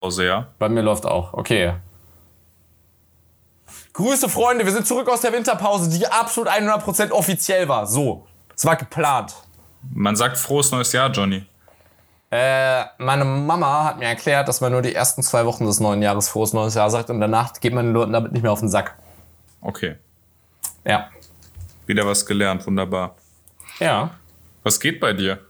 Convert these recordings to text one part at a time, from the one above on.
Pause, ja? Bei mir läuft auch. Okay. Grüße, Freunde. Wir sind zurück aus der Winterpause, die absolut 100% offiziell war. So. Es war geplant. Man sagt frohes neues Jahr, Johnny. Äh, meine Mama hat mir erklärt, dass man nur die ersten zwei Wochen des neuen Jahres frohes neues Jahr sagt und danach geht man den Leuten damit nicht mehr auf den Sack. Okay. Ja. Wieder was gelernt, wunderbar. Ja. Was geht bei dir?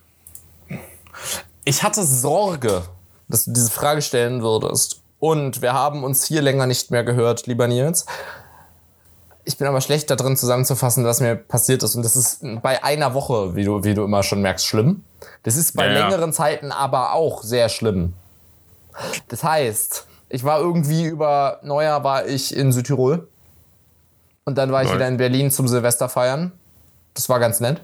Ich hatte Sorge, dass du diese Frage stellen würdest. Und wir haben uns hier länger nicht mehr gehört, lieber Nils. Ich bin aber schlecht darin zusammenzufassen, was mir passiert ist. Und das ist bei einer Woche, wie du, wie du immer schon merkst, schlimm. Das ist bei Ja, ja. längeren Zeiten aber auch sehr schlimm. Das heißt, ich war irgendwie über Neujahr war ich in Südtirol. Und dann war ich wieder in Berlin zum Silvester feiern. Das war ganz nett.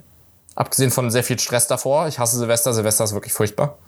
Abgesehen von sehr viel Stress davor. Ich hasse Silvester. Silvester ist wirklich furchtbar.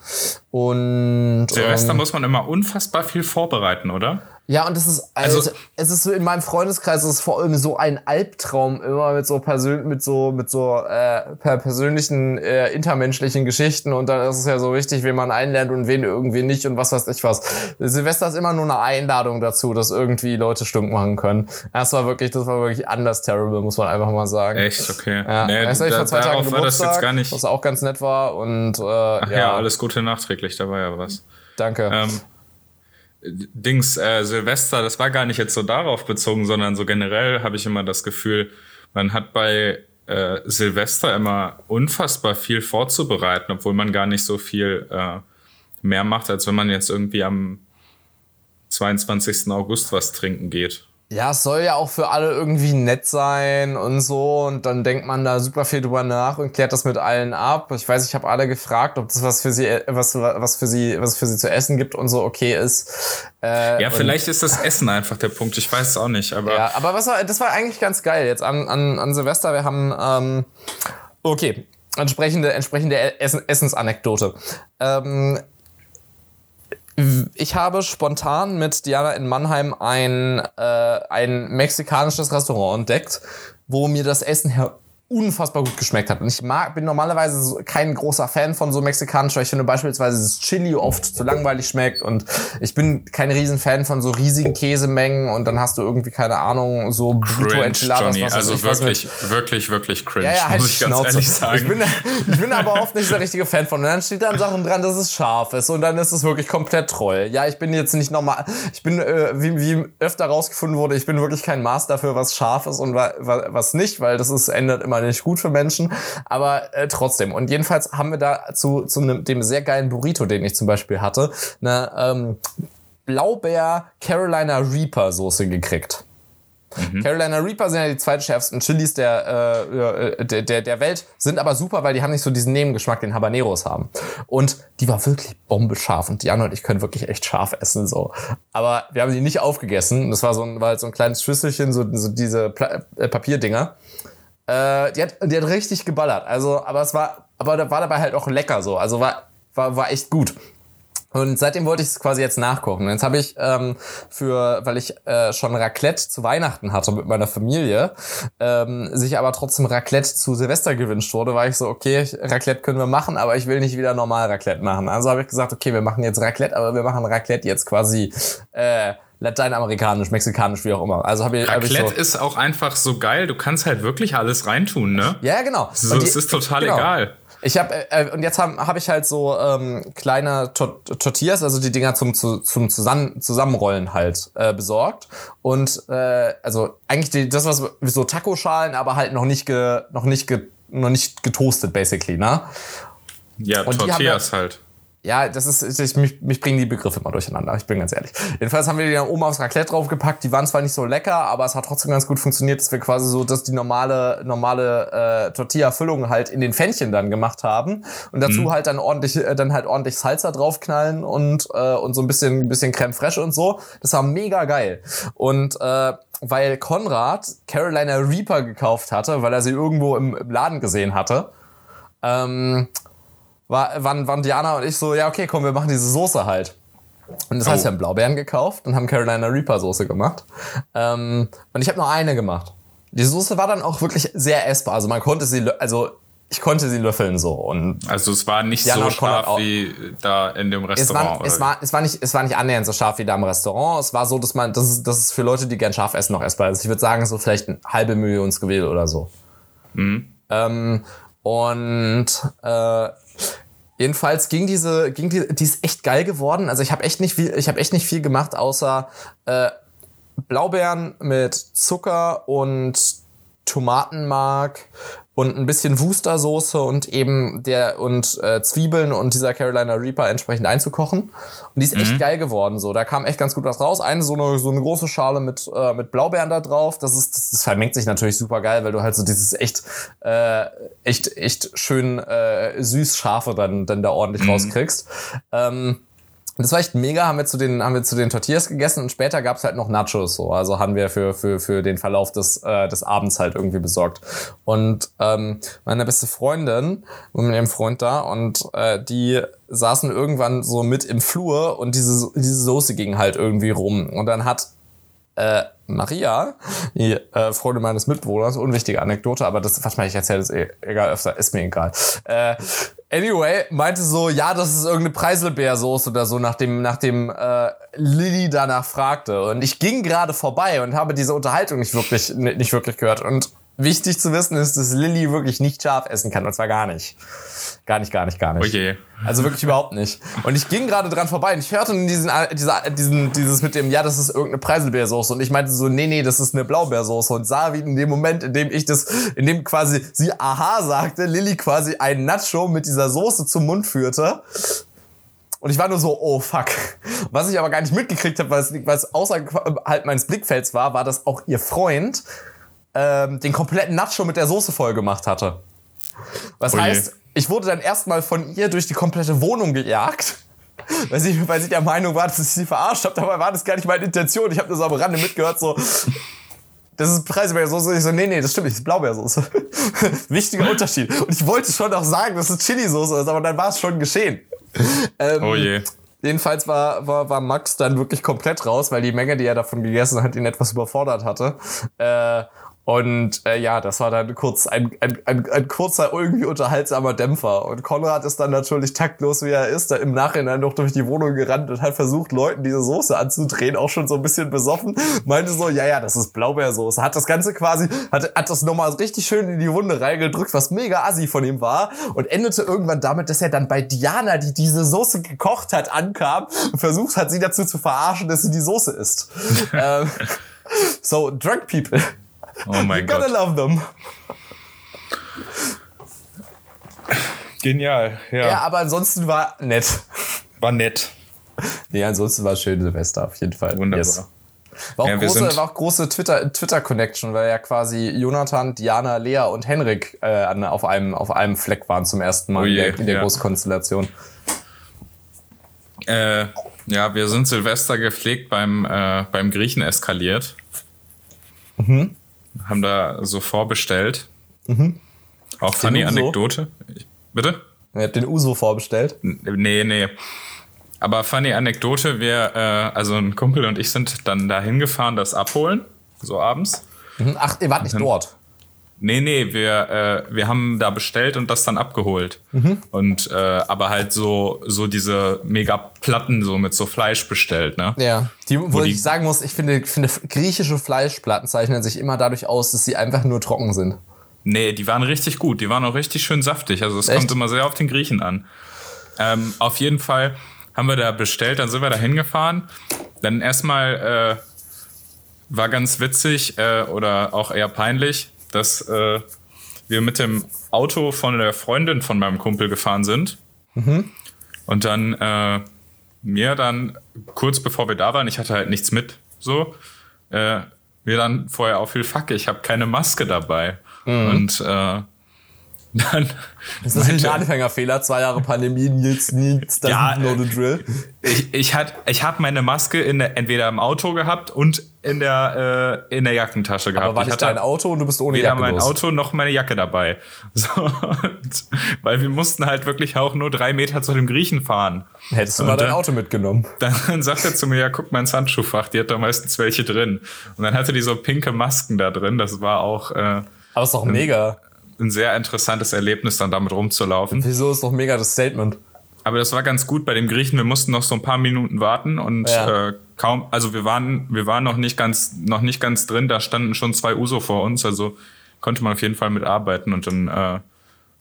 Und Silvester ähm, muss man immer unfassbar viel vorbereiten, oder? Ja, und das ist also, Also- es ist so in meinem Freundeskreis ist es vor allem so ein Albtraum immer mit so persön mit so mit so äh, per persönlichen äh, intermenschlichen Geschichten und dann ist es ja so wichtig, wen man einlernt und wen irgendwie nicht und was weiß ich was. Silvester ist immer nur eine Einladung dazu, dass irgendwie Leute stunk machen können. Das war wirklich, das war wirklich anders terrible, muss man einfach mal sagen. Echt? Okay. Ja, Nee, da, vor zwei Tagen darauf war das Geburtstag, jetzt gar nicht. was auch ganz nett war und äh, Ach ja, ja, alles Gute nachträglich, da war ja was. danke. Ähm, Dings, äh, Silvester, das war gar nicht jetzt so darauf bezogen, sondern so generell habe ich immer das Gefühl, man hat bei äh, Silvester immer unfassbar viel vorzubereiten, obwohl man gar nicht so viel äh, mehr macht, als wenn man jetzt irgendwie am 22. August was trinken geht. Ja, es soll ja auch für alle irgendwie nett sein und so. Und dann denkt man da super viel drüber nach und klärt das mit allen ab. Ich weiß, ich habe alle gefragt, ob das was für sie, was, was für sie, was für sie zu essen gibt und so okay ist. Äh, Ja, vielleicht ist das Essen einfach der Punkt. Ich weiß es auch nicht, aber Ja, aber was war, das war eigentlich ganz geil jetzt an, an, an Silvester. Wir haben, ähm, okay, entsprechende, entsprechende Essen, Essensanekdote. Ähm, ich habe spontan mit Diana in Mannheim ein, äh, ein mexikanisches Restaurant entdeckt, wo mir das Essen her unfassbar gut geschmeckt hat. Und ich mag, bin normalerweise so kein großer Fan von so mexikanisch, weil ich finde beispielsweise das Chili oft zu langweilig schmeckt und ich bin kein riesen Fan von so riesigen Käsemengen und dann hast du irgendwie, keine Ahnung, so Burrito Enchiladas, Johnny. was Also ich, wirklich, wirklich, wirklich cringe, ja, ja, halt muss ich ganz Schnauze. ehrlich sagen. Ich bin, ich bin aber oft nicht der richtige Fan von. Und dann steht dann Sachen dran, dass es scharf ist und dann ist es wirklich komplett Troll. Ja, ich bin jetzt nicht normal. Ich bin, äh, wie, wie öfter rausgefunden wurde, ich bin wirklich kein Maß dafür, was scharf ist und wa was nicht, weil das ist ändert immer nicht gut für Menschen. Aber äh, trotzdem. Und jedenfalls haben wir da zu, zu nem, dem sehr geilen Burrito, den ich zum Beispiel hatte, eine ähm, Blaubeer Carolina Reaper Soße gekriegt. Carolina Reaper sind ja die zweitschärfsten Chilis der, äh, äh, der, der, der Welt, sind aber super, weil die haben nicht so diesen Nebengeschmack, den Habaneros haben. Und die war wirklich bombescharf und Diana und ich können wirklich echt scharf essen, so. Aber wir haben sie nicht aufgegessen. Das war so ein, war halt so ein kleines Schüsselchen, so, so diese Pla äh, Papierdinger. Äh, die, hat, die hat richtig geballert. Also, aber es war, aber war dabei halt auch lecker so. Also war, war, war echt gut. Und seitdem wollte ich es quasi jetzt nachkochen. Jetzt habe ich ähm, für, weil ich äh, schon Raclette zu Weihnachten hatte mit meiner Familie, ähm, sich aber trotzdem Raclette zu Silvester gewünscht wurde, war ich so, okay, Raclette können wir machen, aber ich will nicht wieder normal Raclette machen. Also habe ich gesagt, okay, wir machen jetzt Raclette, aber wir machen Raclette jetzt quasi äh, lateinamerikanisch, mexikanisch, wie auch immer. Also habe ich, hab ich so, ist auch einfach so geil. Du kannst halt wirklich alles reintun, ne? ja, genau. So, die- es ist total genau. egal. Ich habe äh, und jetzt habe hab ich halt so ähm, kleine Tor Tortillas, also die Dinger zum zu, zum zusammen zusammenrollen halt äh, besorgt und äh, also eigentlich die, das was so Taco-Schalen, aber halt noch nicht ge, noch nicht ge, noch nicht getoastet basically, ne? Ja, Und Tortillas halt. Ja, das ist, ich, mich, mich bringen die Begriffe immer durcheinander, ich bin ganz ehrlich. Jedenfalls haben wir die dann oben aufs Raclette draufgepackt, die waren zwar nicht so lecker, aber es hat trotzdem ganz gut funktioniert, dass wir quasi so, dass die normale, normale äh, Tortilla-Füllung halt in den Pfännchen dann gemacht haben und dazu halt dann ordentlich, äh, dann halt ordentlich Salsa draufknallen und, äh, und so ein bisschen, bisschen Creme fraiche und so. Das war mega geil. Und äh, weil Konrad Carolina Reaper gekauft hatte, weil er sie irgendwo im, im Laden gesehen hatte, ähm, war, waren, waren Diana und ich so, ja, okay, komm, wir machen diese Soße halt. Und das heißt, Oh. wir haben Blaubeeren gekauft und haben Carolina Reaper Soße gemacht. Ähm, und ich habe nur eine gemacht. Die Soße war dann auch wirklich sehr essbar. Also man konnte sie, also ich konnte sie löffeln so. Und also es war nicht Jana so scharf wie da in dem es Restaurant. war, oder es, war, es, war nicht, es war nicht annähernd so scharf wie da im Restaurant. Es war so, dass man, das ist, das ist für Leute, die gern scharf essen, noch essbar. Also ich würde sagen, so vielleicht eine halbe Million Squil oder so. Ähm, und äh, jedenfalls ging diese, ging die, die ist echt geil geworden. Also ich habe echt nicht viel, ich habe echt nicht viel gemacht, außer äh, Blaubeeren mit Zucker und Tomatenmark und ein bisschen Wustersoße und eben der und äh, Zwiebeln und dieser Carolina Reaper entsprechend einzukochen. Und die ist echt geil geworden. So, da kam echt ganz gut was raus. Eine so eine so eine große Schale mit äh, mit Blaubeeren da drauf. Das ist das, das vermengt sich natürlich super geil, weil du halt so dieses echt äh, echt echt schön äh, süß scharfe dann dann da ordentlich rauskriegst. Ähm, das war echt mega, haben wir zu den, haben wir zu den Tortillas gegessen und später gab's halt noch Nachos so. Also haben wir für, für, für den Verlauf des, äh, des Abends halt irgendwie besorgt. Und ähm, meine beste Freundin war mit ihrem Freund da und äh, die saßen irgendwann so mit im Flur und diese, diese Soße ging halt irgendwie rum. Und dann hat äh, Maria, die äh, Freundin meines Mitbewohners, unwichtige Anekdote, aber das, was ich erzähle, ist eh, egal öfter, ist mir egal. Äh, anyway, meinte so, ja, das ist irgendeine Preiselbeersoße oder so, nachdem, nachdem äh, Lilly danach fragte. Und ich ging gerade vorbei und habe diese Unterhaltung nicht wirklich, nicht wirklich gehört. Und wichtig zu wissen ist, dass Lilly wirklich nicht scharf essen kann, und zwar gar nicht. Gar nicht, gar nicht, gar nicht. Je. Also wirklich überhaupt nicht. Und ich ging gerade dran vorbei und ich hörte diesen, dieser, diesen, dieses mit dem, ja, das ist irgendeine Preiselbeersoße. Und ich meinte so, nee, nee, das ist eine Blaubeersoße. Und sah wie in dem Moment, in dem ich das, in dem quasi sie aha sagte, Lilly quasi ein Nacho mit dieser Soße zum Mund führte. Und ich war nur so, oh fuck. Was ich aber gar nicht mitgekriegt habe, weil es, weil es außerhalb meines Blickfelds war, war, dass auch ihr Freund ähm, den kompletten Nacho mit der Soße voll gemacht hatte. Was Oh je. heißt, ich wurde dann erstmal von ihr durch die komplette Wohnung gejagt. Weil sie, weil sie der Meinung war, dass ich sie verarscht habe. Dabei war das gar nicht meine Intention. Ich habe das am Rande mitgehört, so. Das ist Preiselbeersoße. Ich so, nee, nee, das stimmt nicht, das ist Blaubeersoße. Wichtiger Unterschied. Und ich wollte schon auch sagen, dass es Chili-Soße ist, aber dann war es schon geschehen. Ähm, Oh je. Jedenfalls war, war, war Max dann wirklich komplett raus, weil die Menge, die er davon gegessen hat, ihn etwas überfordert hatte. Äh, und äh, ja, das war dann kurz ein, ein, ein, ein kurzer, irgendwie unterhaltsamer Dämpfer. Und Konrad ist dann natürlich taktlos, wie er ist, da im Nachhinein noch durch die Wohnung gerannt und hat versucht, Leuten diese Soße anzudrehen, auch schon so ein bisschen besoffen. Meinte so, ja, ja, das ist Blaubeersoße. Hat das Ganze quasi, hat, hat das nochmal richtig schön in die Wunde reingedrückt, was mega assi von ihm war. Und endete irgendwann damit, dass er dann bei Diana, die diese Soße gekocht hat, ankam und versucht hat, sie dazu zu verarschen, dass sie die Soße isst. ähm, so, drunk people. Oh mein You gotta Gott. love them. Genial. Ja. Ja, aber ansonsten war nett. War nett. Nee, ansonsten war schön Silvester, auf jeden Fall. Wunderbar. Yes. War auch Ja, wir große, sind- war auch große Twitter, Twitter-Connection, weil ja quasi Jonathan, Diana, Lea und Henrik äh, an, auf, einem, auf einem Fleck waren zum ersten Mal Oh in je, der, in der ja. Großkonstellation. Äh, ja, wir sind Silvester gepflegt beim, äh, beim Griechen eskaliert. Mhm. Haben da so vorbestellt. Auch funny? Anekdote. Ich, bitte? Ihr habt den Uso vorbestellt. Nee, nee. Aber funny Anekdote, wir, äh, also ein Kumpel und ich sind dann da hingefahren, das abholen, so abends. Mhm. Ach, ihr wart nicht dort. Nee, nee, wir, äh, wir haben da bestellt und das dann abgeholt. Und äh, aber halt so, so diese mega Platten so mit so Fleisch bestellt, ne? Ja. Die, wo, die- ich sagen muss, ich finde, finde, griechische Fleischplatten zeichnen sich immer dadurch aus, dass sie einfach nur trocken sind. Nee, die waren richtig gut. Die waren auch richtig schön saftig. Also es kommt immer sehr auf den Griechen an. Ähm, auf jeden Fall haben wir da bestellt, dann sind wir da hingefahren. Dann erstmal äh, war ganz witzig äh, oder auch eher peinlich, dass äh, wir mit dem Auto von der Freundin von meinem Kumpel gefahren sind. Und dann äh, mir dann, kurz bevor wir da waren, ich hatte halt nichts mit, so, äh, mir dann vorher auffiel, fuck, ich habe keine Maske dabei. Und äh, dann Das ist natürlich ein Anfängerfehler. Zwei Jahre Pandemie, Nils, Nils, doesn't Ja, know the drill. ich, ich, hat, ich habe meine Maske in der, entweder im Auto gehabt und in der, äh, in der Jackentasche gehabt. Aber war ich nicht hatte dein Auto und du bist ohne weder Jacke mein los. Auto noch meine Jacke dabei. So, weil wir mussten halt wirklich auch nur drei Meter zu dem Griechen fahren. Hättest du mal Und dein dann- Auto mitgenommen. Dann sagt er zu mir, ja, guck mal ins Handschuhfach, die hat da meistens welche drin. Und dann hatte die so pinke Masken da drin, das war auch, äh, Aber ist doch mega. Ein sehr interessantes Erlebnis, dann damit rumzulaufen. Wieso ist doch mega das Statement? Aber das war ganz gut bei dem Griechen. Wir mussten noch so ein paar Minuten warten und Ja. äh, kaum, also wir waren, wir waren noch nicht ganz, noch nicht ganz drin. Da standen schon zwei Uso vor uns, also konnte man auf jeden Fall mitarbeiten und dann äh, haben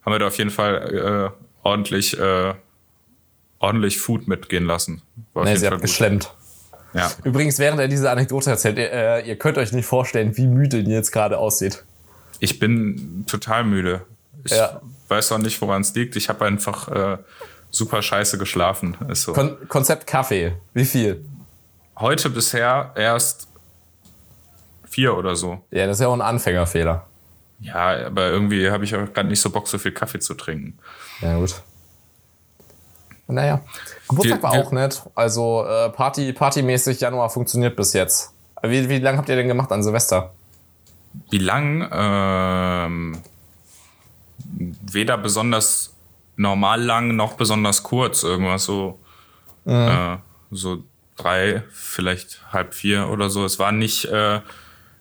wir da auf jeden Fall äh, ordentlich, äh, ordentlich Food mitgehen lassen. War Nee, sie hat gut. geschlemmt. Ja. Übrigens, während er diese Anekdote erzählt, ihr, äh, ihr könnt euch nicht vorstellen, wie müde ihr jetzt gerade aussieht. Ich bin total müde. Ich Ja. weiß auch nicht, woran es liegt. Ich habe einfach äh, super scheiße geschlafen. Ist so. Kon Konzept Kaffee. Wie viel? Heute bisher erst vier oder so. Ja, das ist ja auch ein Anfängerfehler. Ja, aber irgendwie habe ich auch gerade nicht so Bock, so viel Kaffee zu trinken. Ja, gut. Naja. Geburtstag Wir- war auch nett. Also äh, Party, partymäßig Januar funktioniert bis jetzt. Wie, wie lange habt ihr denn gemacht an Silvester? Wie lang? Ähm, weder besonders normal lang noch besonders kurz. Irgendwas so, äh, so drei, vielleicht halb vier oder so. Es war nicht, äh,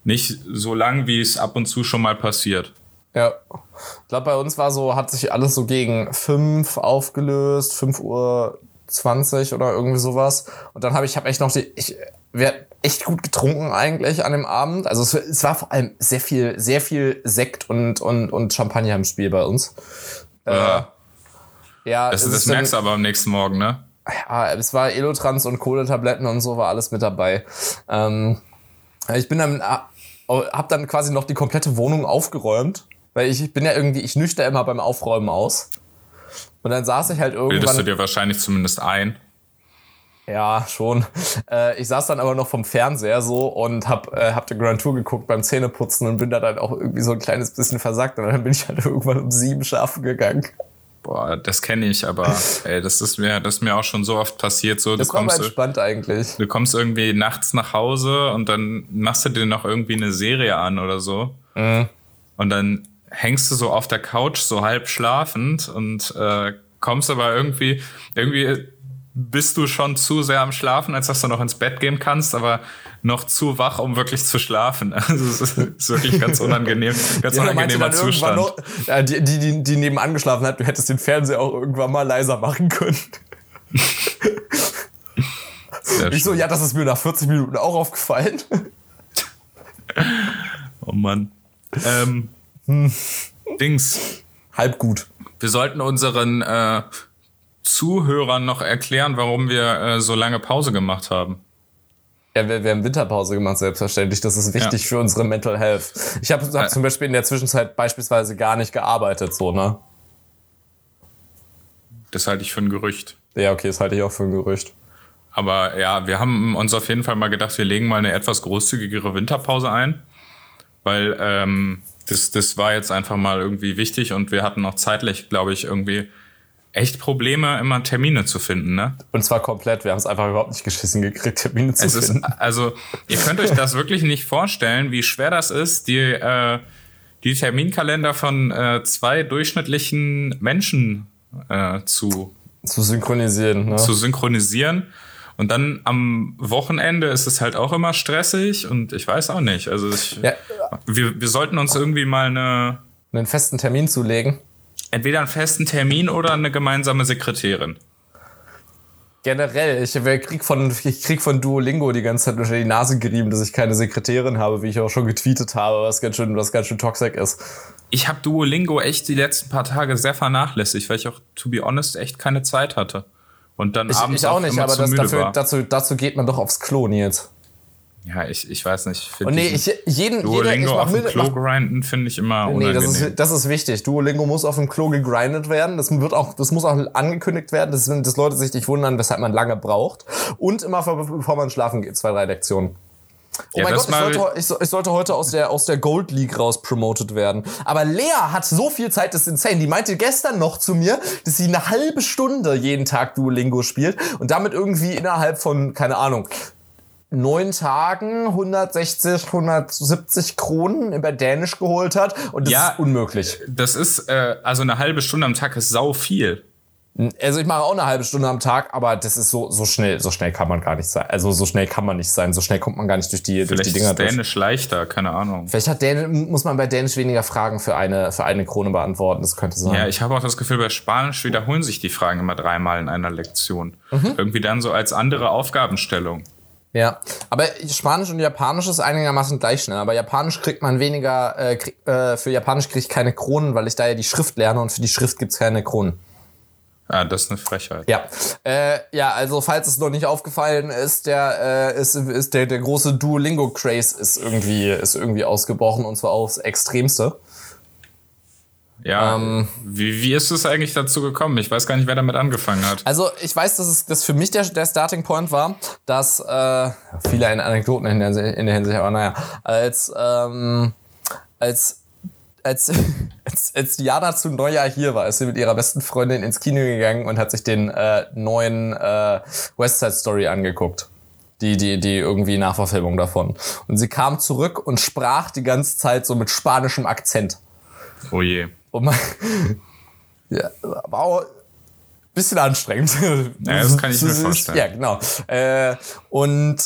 nicht so lang, wie es ab und zu schon mal passiert. Ja. Ich glaube, bei uns war so, hat sich alles so gegen 5 aufgelöst, 5 Uhr 20 oder irgendwie sowas. Und dann habe ich, habe echt noch die, ich, wir echt gut getrunken eigentlich an dem Abend. Also es, es war vor allem sehr viel, sehr viel Sekt und, und, und Champagner im Spiel bei uns. Ja. Ja, Das, es das merkst du aber am nächsten Morgen, ne? ja, es war Elotrans und Kohletabletten und so war alles mit dabei. Ähm, ich bin dann, äh, hab dann quasi noch die komplette Wohnung aufgeräumt, weil ich bin ja irgendwie, ich nüchter immer beim Aufräumen aus. Und dann saß ich halt Bildest irgendwann. du dir wahrscheinlich zumindest ein. Ja, schon. Äh, ich saß dann aber noch vom Fernseher so und hab, äh, hab die Grand Tour geguckt beim Zähneputzen und bin da dann auch irgendwie so ein kleines bisschen versackt. Und dann bin ich halt irgendwann um sieben schlafen gegangen. Boah, das kenne ich, aber ey, das ist mir, das ist mir auch schon so oft passiert. So, du Das mal kommst, entspannt eigentlich. du kommst irgendwie nachts nach Hause und dann machst du dir noch irgendwie eine Serie an oder so. Mhm. Und dann hängst du so auf der Couch, so halb schlafend und äh, kommst aber irgendwie, irgendwie bist du schon zu sehr am Schlafen, als dass du noch ins Bett gehen kannst, aber noch zu wach, um wirklich zu schlafen. Also es ist, ist wirklich ganz unangenehm, ganz Ja, unangenehmer Zustand. noch, ja, die, die, die, nebenan geschlafen hat, du hättest den Fernseher auch irgendwann mal leiser machen können. Sehr Ich so, schön. ja, das ist mir nach 40 Minuten auch aufgefallen. Oh Mann. Ähm, Dings. Halb gut. Wir sollten unseren äh, Zuhörern noch erklären, warum wir äh, so lange Pause gemacht haben. Ja, wir, wir haben Winterpause gemacht, selbstverständlich. Das ist wichtig Ja. für unsere Mental Health. Ich habe hab Äh. zum Beispiel in der Zwischenzeit beispielsweise gar nicht gearbeitet, so, ne? Das halte ich für ein Gerücht. Ja, okay, das halte ich auch für ein Gerücht. Aber ja, wir haben uns auf jeden Fall mal gedacht, wir legen mal eine etwas großzügigere Winterpause ein. Weil ähm, das, das war jetzt einfach mal irgendwie wichtig und wir hatten auch zeitlich, glaube ich, irgendwie echt Probleme, immer Termine zu finden, ne? Und zwar komplett. Wir haben es einfach überhaupt nicht geschissen gekriegt, Termine zu Es ist, finden. also, ihr könnt euch das wirklich nicht vorstellen, wie schwer das ist, die, äh, die Terminkalender von äh, zwei durchschnittlichen Menschen äh, zu, Zu synchronisieren, ne? zu synchronisieren. Und dann am Wochenende ist es halt auch immer stressig und ich weiß auch nicht. Also ich, Ja. wir, wir sollten uns irgendwie mal eine, einen festen Termin zu legen. Entweder einen festen Termin oder eine gemeinsame Sekretärin. Generell, ich krieg, von, ich krieg von Duolingo die ganze Zeit unter die Nase gerieben, dass ich keine Sekretärin habe, wie ich auch schon getweetet habe, was ganz schön, was ganz schön toxisch ist. Ich habe Duolingo echt die letzten paar Tage sehr vernachlässigt, weil ich auch, to be honest, echt keine Zeit hatte. Und dann Ich, abends ich auch nicht, immer aber das, dafür, dazu, dazu geht man doch aufs Klo, Nils. Ja, ich, ich weiß nicht. Und nee, ich, jeden, jeder, ich Duolingo mach auf dem Klo grinden finde ich immer Nee, unangenehm. das ist, das ist wichtig. Duolingo muss auf dem Klo gegrindet werden. Das wird auch, das muss auch angekündigt werden, dass, dass Leute sich nicht wundern, weshalb man lange braucht. Und immer vor- bevor man schlafen geht, zwei, drei Lektionen. Oh Ja, mein Gott, ich sollte, ich, ich sollte heute aus der, aus der Gold League raus promoted werden. Aber Lea hat so viel Zeit, das ist insane. Die meinte gestern noch zu mir, dass sie eine halbe Stunde jeden Tag Duolingo spielt und damit irgendwie innerhalb von, keine Ahnung, neun Tagen 160, 170 Kronen über Dänisch geholt hat. Und das Ja. ist unmöglich. Das ist, äh, also eine halbe Stunde am Tag ist sau viel. Also ich mache auch eine halbe Stunde am Tag, aber das ist so, so schnell, so schnell kann man gar nicht sein. Also so schnell kann man nicht sein. So schnell kommt man gar nicht durch die, durch die Dinger ist Dänisch durch. leichter, keine Ahnung. Vielleicht hat Dänisch, muss man bei Dänisch weniger Fragen für eine, für eine Krone beantworten. Das könnte sein. Ja, ich habe auch das Gefühl, bei Spanisch wiederholen sich die Fragen immer dreimal in einer Lektion. Mhm. Irgendwie dann so als andere Aufgabenstellung. Ja, aber Spanisch und Japanisch ist einigermaßen gleich schnell. Aber Japanisch kriegt man weniger, äh, krieg, äh, für Japanisch kriege ich keine Kronen, weil ich da ja die Schrift lerne und für die Schrift gibt's keine Kronen. Ah, das ist eine Frechheit. Ja, äh, ja, also falls es noch nicht aufgefallen ist, der äh, ist, ist der, der große Duolingo Craze ist irgendwie ist irgendwie ausgebrochen und zwar aufs Extremste. Ja, ähm, wie, wie ist es eigentlich dazu gekommen? Ich weiß gar nicht, wer damit angefangen hat. Also ich weiß, dass es das für mich der, der Starting Point war, dass äh, viele Anekdoten in der, in der Hinsicht, aber naja, als ähm, als als, als, als Diana zu Neujahr hier war, ist sie mit ihrer besten Freundin ins Kino gegangen und hat sich den äh, neuen äh, West Side Story angeguckt. Die, die, die irgendwie Nachverfilmung davon. Und sie kam zurück und sprach die ganze Zeit so mit spanischem Akzent. Oh je. Und man, ja, war auch ein bisschen anstrengend. Ja, das kann ich mir vorstellen. Ja, genau. Äh, und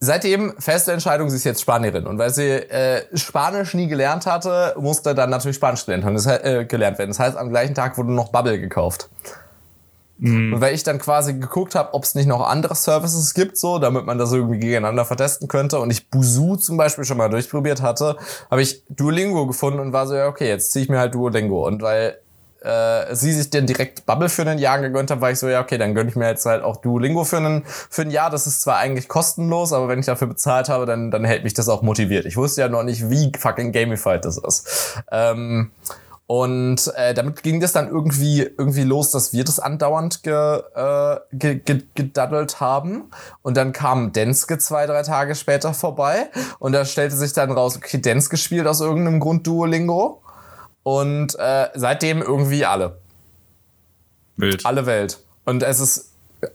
Seitdem feste Entscheidung, sie ist jetzt Spanierin. Und weil sie äh, Spanisch nie gelernt hatte, musste dann natürlich Spanisch gelernt, haben. Das, äh, gelernt werden. Das heißt, am gleichen Tag wurde noch Bubble gekauft. Mhm. Und weil ich dann quasi geguckt habe, ob es nicht noch andere Services gibt, so, damit man das irgendwie gegeneinander vertesten könnte, und ich Busu zum Beispiel schon mal durchprobiert hatte, habe ich Duolingo gefunden und war so, ja, okay, jetzt ziehe ich mir halt Duolingo. Und weil äh, sie sich dann direkt Bubble für ein Jahr gegönnt hat, war ich so, ja, okay, dann gönne ich mir jetzt halt auch Duolingo für ein, für ein Jahr. Das ist zwar eigentlich kostenlos, aber wenn ich dafür bezahlt habe, dann, dann hält mich das auch motiviert. Ich wusste ja noch nicht, wie fucking gamified das ist. Ähm, und äh, damit ging das dann irgendwie irgendwie los, dass wir das andauernd ge, äh, ge, ge, gedaddelt haben. Und dann kam Denske zwei, drei Tage später vorbei. Und da stellte sich dann raus, okay, Denske spielt aus irgendeinem Grund Duolingo. Und äh, seitdem irgendwie alle. Wild. Alle Welt. Und es ist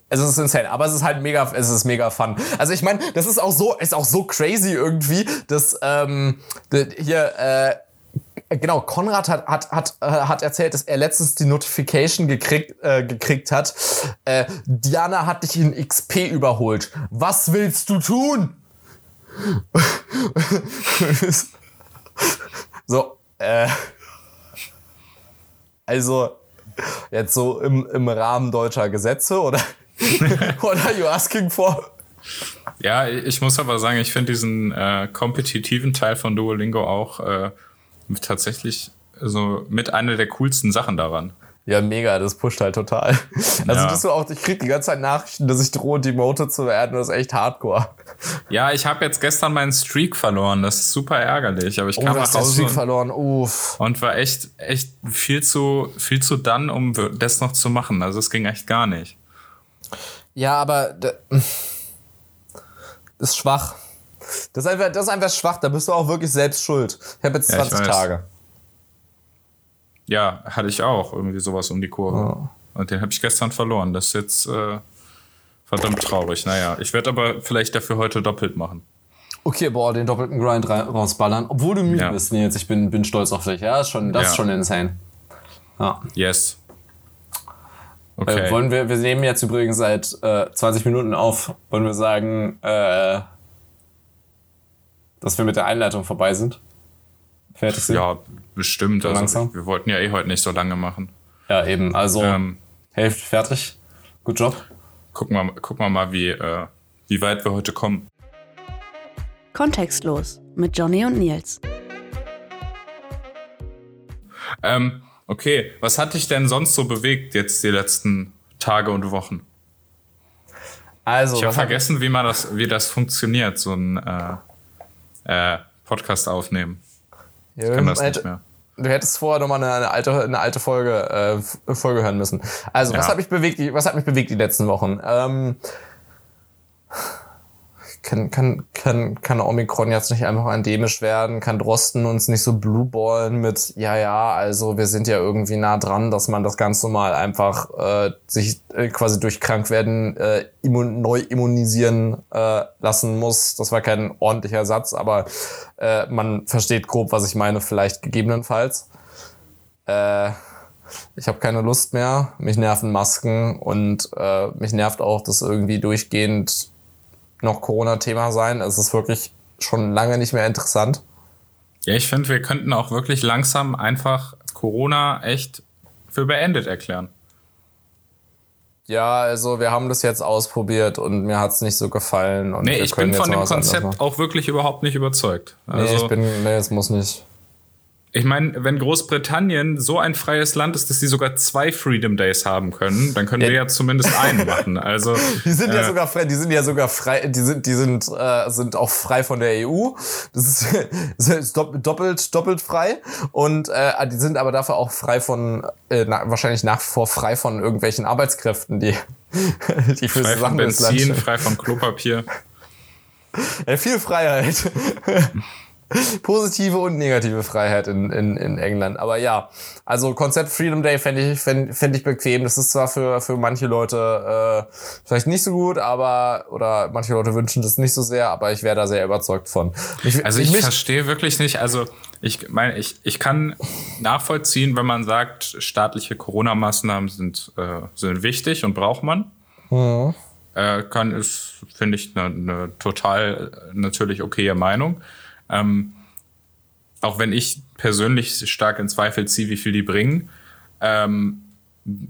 es ist insane, aber es ist halt mega, es ist mega fun. Also ich meine, das ist auch so, ist auch so crazy irgendwie, dass ähm, hier äh, genau Konrad hat hat hat äh, hat erzählt, dass er letztens die Notification gekriegt äh, gekriegt hat. Äh, Diana hat dich in XP überholt. Was willst du tun? so äh also jetzt so im, im Rahmen deutscher Gesetze oder what are you asking for? Ja, ich muss aber sagen, ich finde diesen äh, kompetitiven Teil von Duolingo auch äh, tatsächlich so mit einer der coolsten Sachen daran. Ja, mega, das pusht halt total. Also ja. du auch, ich krieg die ganze Zeit Nachrichten, dass ich drohe, demoted zu werden. Das ist echt hardcore. Ja, ich habe jetzt gestern meinen Streak verloren. Das ist super ärgerlich. Aber ich oh, kam nach Hause Streak verloren. Uff. und war echt, echt viel zu, viel zu dann, um das noch zu machen. Also es ging echt gar nicht. Ja, aber das ist schwach. Das ist, einfach, das ist einfach schwach. Da bist du auch wirklich selbst schuld. Ich habe jetzt 20 ja, Tage. Ja, hatte ich auch irgendwie sowas um die Kurve. Oh. Und den habe ich gestern verloren. Das ist jetzt äh, verdammt traurig. Naja, ich werde aber vielleicht dafür heute doppelt machen. Okay, boah, den doppelten Grind rausballern. Obwohl du müde ja. bist, Nils. Ich bin, bin stolz auf dich. Ja, ist schon, das ja. ist schon insane. Ja. Yes. Okay. Äh, wollen wir, wir nehmen jetzt übrigens seit äh, 20 Minuten auf. Wollen wir sagen, äh, dass wir mit der Einleitung vorbei sind? Fertig sind? Ja, bestimmt. also langsam. Wir wollten ja eh heute nicht so lange machen. Ja, eben. Also ähm, Hälfte fertig. Gut Job. Gucken wir, gucken wir mal, wie, äh, wie weit wir heute kommen. Kontextlos mit Johnny und Nils. Ähm, okay, was hat dich denn sonst so bewegt jetzt die letzten Tage und Wochen? Also, ich habe vergessen, wie man das, wie das funktioniert, so ein äh, äh, Podcast aufnehmen. Ja, ich kann das nicht mehr. Du hättest vorher nochmal eine, eine alte, eine alte Folge, äh, Folge hören müssen. Also, ja. was hat mich bewegt, was hat mich bewegt die letzten Wochen? Ähm, kann, kann, kann, kann Omikron jetzt nicht einfach endemisch werden? Kann Drosten uns nicht so blueballen mit, ja, ja, also wir sind ja irgendwie nah dran, dass man das ganz normal einfach äh, sich äh, quasi durch Krankwerden äh, immun, neu immunisieren äh, lassen muss. Das war kein ordentlicher Satz, aber äh, man versteht grob, was ich meine, vielleicht gegebenenfalls. Äh, ich habe keine Lust mehr, mich nerven Masken und äh, mich nervt auch, dass irgendwie durchgehend noch Corona-Thema sein. Es ist wirklich schon lange nicht mehr interessant. Ja, ich finde, wir könnten auch wirklich langsam einfach Corona echt für beendet erklären. Ja, also wir haben das jetzt ausprobiert und mir hat es nicht so gefallen. Und nee, ich bin von dem Konzept auch wirklich überhaupt nicht überzeugt. Also, nee, ich bin, nee, es muss nicht. Ich meine, wenn Großbritannien so ein freies Land ist, dass sie sogar zwei Freedom Days haben können, dann können ja. wir ja zumindest einen machen. Also die sind äh, ja sogar frei, die sind ja sogar frei, die sind die sind äh, sind auch frei von der EU. Das ist, das ist doppelt doppelt frei und äh, die sind aber dafür auch frei von äh, na, wahrscheinlich nach wie vor frei von irgendwelchen Arbeitskräften, die die für frei Sachen von Benzin, frei von Klopapier. Ja, viel Freiheit. Positive und negative Freiheit in, in, in England. Aber ja, also Konzept Freedom Day fände ich, fänd, fänd ich bequem. Das ist zwar für, für manche Leute äh, vielleicht nicht so gut, aber oder manche Leute wünschen das nicht so sehr, aber ich wäre da sehr überzeugt von. Ich, also ich, ich verstehe wirklich nicht, also ich meine, ich, ich kann nachvollziehen, wenn man sagt, staatliche Corona-Maßnahmen sind, äh, sind wichtig und braucht man. Mhm. Äh, kann ist, finde ich, eine ne total natürlich okaye Meinung. Ähm, auch wenn ich persönlich stark in Zweifel ziehe, wie viel die bringen. Ähm,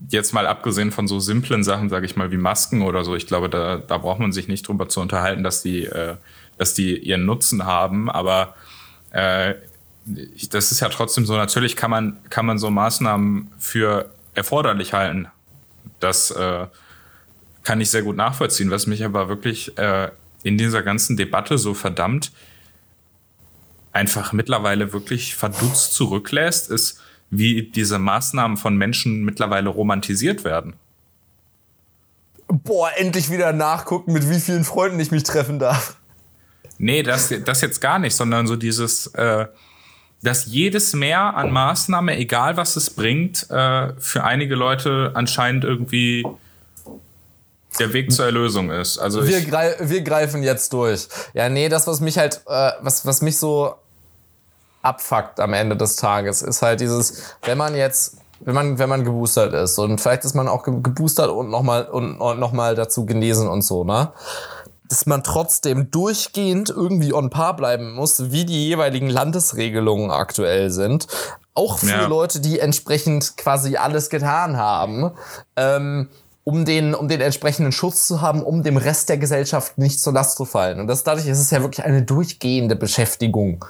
jetzt mal abgesehen von so simplen Sachen, sage ich mal, wie Masken oder so, ich glaube, da, da braucht man sich nicht drüber zu unterhalten, dass die, äh, dass die ihren Nutzen haben. Aber äh, das ist ja trotzdem so, natürlich kann man, kann man so Maßnahmen für erforderlich halten. Das äh, kann ich sehr gut nachvollziehen. Was mich aber wirklich äh, in dieser ganzen Debatte so verdammt, einfach mittlerweile wirklich verdutzt zurücklässt, ist, wie diese Maßnahmen von Menschen mittlerweile romantisiert werden. Boah, endlich wieder nachgucken, mit wie vielen Freunden ich mich treffen darf. Nee, das, das jetzt gar nicht, sondern so dieses, äh, dass jedes Mehr an Maßnahme, egal was es bringt, äh, für einige Leute anscheinend irgendwie der Weg zur Erlösung ist. Also wir, greif, wir greifen jetzt durch. Ja, nee, das, was mich halt, äh, was, was mich so abfuckt am Ende des Tages, ist halt dieses, wenn man jetzt wenn man, wenn man geboostert ist und vielleicht ist man auch geboostert und nochmal und, und noch mal dazu genesen und so, ne? Dass man trotzdem durchgehend irgendwie on par bleiben muss, wie die jeweiligen Landesregelungen aktuell sind. Auch für ja. Leute, die entsprechend quasi alles getan haben. Ähm, um den, um den entsprechenden Schutz zu haben, um dem Rest der Gesellschaft nicht zur Last zu fallen. Und das dadurch ist es ja wirklich eine durchgehende Beschäftigung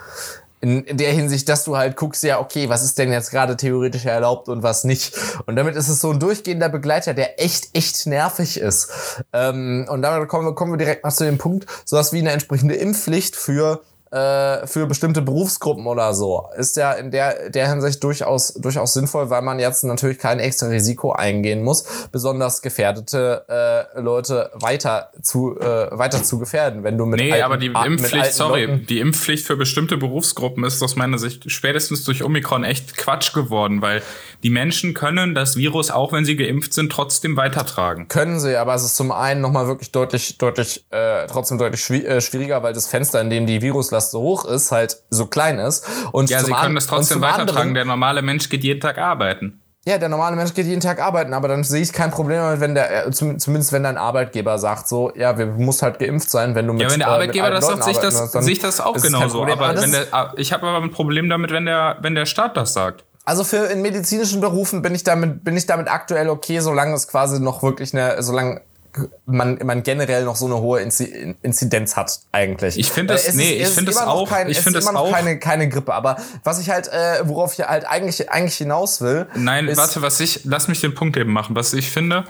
in, in der Hinsicht, dass du halt guckst, ja, okay, was ist denn jetzt gerade theoretisch erlaubt und was nicht. Und damit ist es so ein durchgehender Begleiter, der echt, echt nervig ist. Ähm, und damit kommen wir, kommen wir direkt mal zu dem Punkt, sowas wie eine entsprechende Impfpflicht für äh, für bestimmte Berufsgruppen oder so ist ja in der, der Hinsicht durchaus, durchaus sinnvoll, weil man jetzt natürlich kein extra Risiko eingehen muss, besonders gefährdete äh, Leute weiter zu, äh, weiter zu gefährden, wenn du mit Nee, alten, aber die Impfpflicht, sorry, Leuten die Impfpflicht für bestimmte Berufsgruppen ist aus meiner Sicht spätestens durch Omikron echt Quatsch geworden, weil die Menschen können das Virus, auch wenn sie geimpft sind, trotzdem weitertragen. Können sie, aber es ist zum einen nochmal wirklich deutlich, deutlich, äh, trotzdem deutlich äh, schwieriger, weil das Fenster, in dem die Viruslast das so hoch ist, halt so klein ist. Und ja, sie können das trotzdem weitertragen. Anderen, der normale Mensch geht jeden Tag arbeiten. Ja, der normale Mensch geht jeden Tag arbeiten, aber dann sehe ich kein Problem damit, wenn der, äh, zumindest wenn dein Arbeitgeber sagt, so, ja, wir muss halt geimpft sein, wenn du mit Ja, wenn der äh, Arbeitgeber das sagt, sehe ich das, sehe ich das auch genauso. Aber, aber wenn der, ich habe aber ein Problem damit, wenn der, wenn der Staat das sagt. Also für in medizinischen Berufen bin ich damit, bin ich damit aktuell okay, solange es quasi noch wirklich eine, solange man, man generell noch so eine hohe Inzidenz hat eigentlich. Ich finde es, nee, ich finde es auch, kein, ich finde es immer noch keine, keine Grippe. Aber was ich halt, äh, worauf ich halt eigentlich, eigentlich hinaus will. Nein, ist, warte, was ich, lass mich den Punkt eben machen. Was ich finde,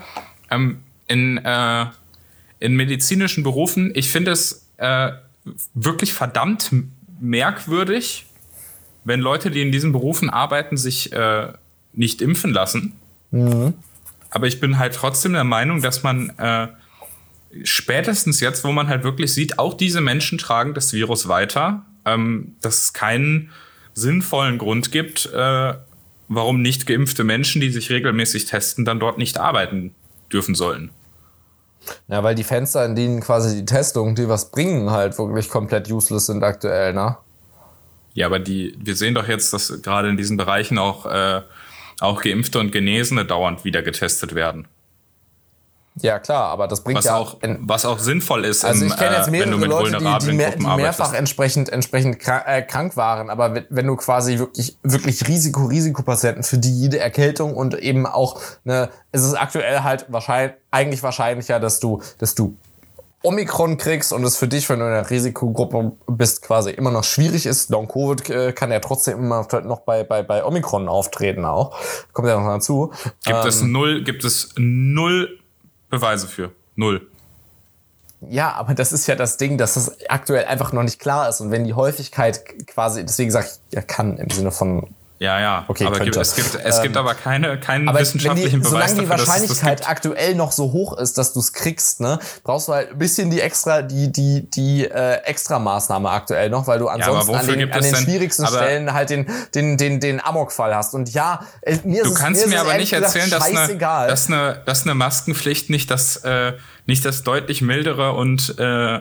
ähm, in, äh, in medizinischen Berufen, ich finde es äh, wirklich verdammt merkwürdig, wenn Leute, die in diesen Berufen arbeiten, sich äh, nicht impfen lassen. Mhm. Aber ich bin halt trotzdem der Meinung, dass man äh, spätestens jetzt, wo man halt wirklich sieht, auch diese Menschen tragen das Virus weiter, ähm, dass es keinen sinnvollen Grund gibt, äh, warum nicht geimpfte Menschen, die sich regelmäßig testen, dann dort nicht arbeiten dürfen sollen. Ja, weil die Fenster, in denen quasi die Testungen, die was bringen, halt wirklich komplett useless sind aktuell, ne? Ja, aber die, wir sehen doch jetzt, dass gerade in diesen Bereichen auch äh, auch Geimpfte und Genesene dauernd wieder getestet werden. Ja, klar, aber das bringt Was, ja auch, was auch sinnvoll ist, Also im, ich kenne jetzt äh, wenn du mehrere mit Leute, die, die, mehr, Gruppen die mehrfach arbeitest. entsprechend, entsprechend krank, äh, krank waren. Aber wenn, wenn du quasi wirklich, wirklich Risiko, Risikopatienten für die jede Erkältung und eben auch, ne, es ist aktuell halt wahrscheinlich, eigentlich wahrscheinlicher, dass du, dass du Omikron kriegst und es für dich, wenn du in der Risikogruppe bist, quasi immer noch schwierig ist. Long Covid äh, kann ja trotzdem immer noch bei, bei, bei Omikron auftreten auch. Kommt ja noch dazu. Gibt es Ähm. null, gibt es null Beweise für. Null. Ja, aber das ist ja das Ding, dass das aktuell einfach noch nicht klar ist. Und wenn die Häufigkeit quasi, deswegen sage ich, ja, kann im Sinne von. Ja, ja. Okay, aber könnte. es gibt, es gibt Ähm, aber keine, keinen Aber wissenschaftlichen die, Beweis solange die dafür, das Wahrscheinlichkeit gibt. aktuell noch so hoch ist, dass du es kriegst, ne, brauchst du halt ein bisschen die extra, die, die, die äh, extra Maßnahme aktuell noch, weil du ansonsten an wofür den, an den schwierigsten Stellen halt den, den, den, den Amok-Fall hast. Und ja, äh, mir ist Du kannst mir, mir ist aber nicht gesagt erzählen, dass eine, dass, eine, dass eine Maskenpflicht nicht das, äh, nicht das deutlich mildere und äh,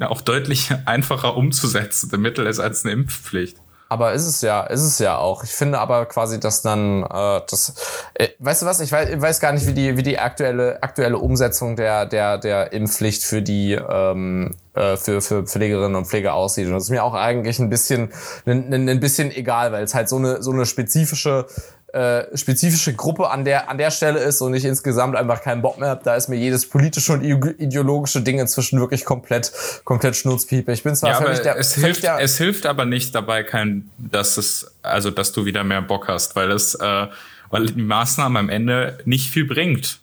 auch deutlich einfacher umzusetzende Mittel ist als eine Impfpflicht. Aber ist es ja, ist es ja auch. Ich finde aber quasi, dass dann äh, das, äh, weißt du was? Ich weiß, ich weiß gar nicht, wie die, wie die aktuelle aktuelle Umsetzung der der der Impfpflicht für die ähm, äh, für für Pflegerinnen und Pfleger aussieht. Und das ist mir auch eigentlich ein bisschen ein, ein, bisschen egal, weil es halt so eine so eine spezifische äh, spezifische Gruppe an der an der Stelle ist und ich insgesamt einfach keinen Bock mehr habe. Da ist mir jedes politische und ideologische Ding inzwischen wirklich komplett komplett Schnurzpiepe. Ich bin zwar Ja, völlig der, es hilft, der, es hilft aber nicht dabei, kein, dass es, also dass du wieder mehr Bock hast, weil es, äh, weil die Maßnahme am Ende nicht viel bringt.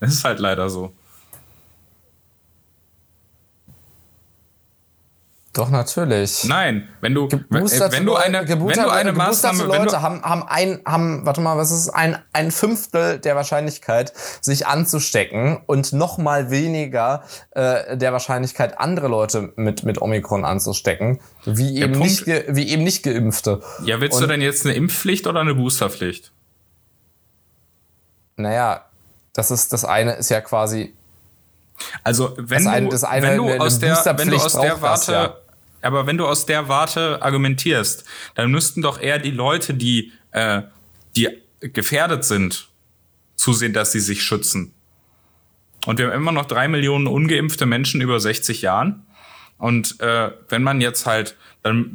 Es ist halt leider so. Doch, natürlich. Nein, wenn du, wenn, Geboosterte wenn du eine, Leute- wenn geboosterte- du eine geboosterte Maßnahme, wenn Leute du, haben, haben ein, haben, warte mal, was ist ein, ein Fünftel der Wahrscheinlichkeit, sich anzustecken und noch mal weniger äh, der Wahrscheinlichkeit, andere Leute mit, mit Omikron anzustecken, wie eben, Punkt- nicht, wie eben nicht Geimpfte. ja, willst du Und- denn jetzt eine Impfpflicht oder eine Boosterpflicht? Naja, das ist, das eine ist ja quasi, Also wenn Das eine- du, das eine- wenn du eine aus der, wenn du aus der braucht das, Warte, ja. Aber wenn du aus der Warte argumentierst, dann müssten doch eher die Leute, die, äh, die gefährdet sind, zusehen, dass sie sich schützen. Und wir haben immer noch drei Millionen ungeimpfte Menschen über 60 Jahren. Und äh, wenn man jetzt halt, dann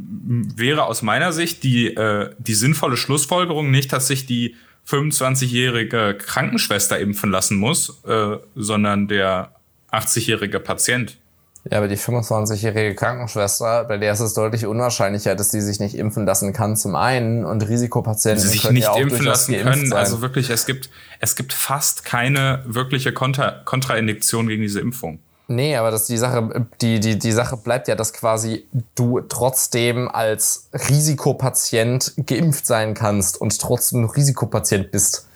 wäre aus meiner Sicht die, äh, die sinnvolle Schlussfolgerung nicht, dass sich die 25-jährige Krankenschwester impfen lassen muss, äh, sondern der 80-jährige Patient. Ja, aber die 25-jährige Krankenschwester, bei der ist es deutlich unwahrscheinlicher, dass die sich nicht impfen lassen kann, zum einen, und Risikopatienten sich können nicht ja auch impfen lassen können. sein. Also wirklich, es gibt, es gibt fast keine wirkliche Kontra Kontraindiktion gegen diese Impfung. Nee, aber das die Sache, die, die, die Sache bleibt ja, dass quasi du trotzdem als Risikopatient geimpft sein kannst und trotzdem noch Risikopatient bist.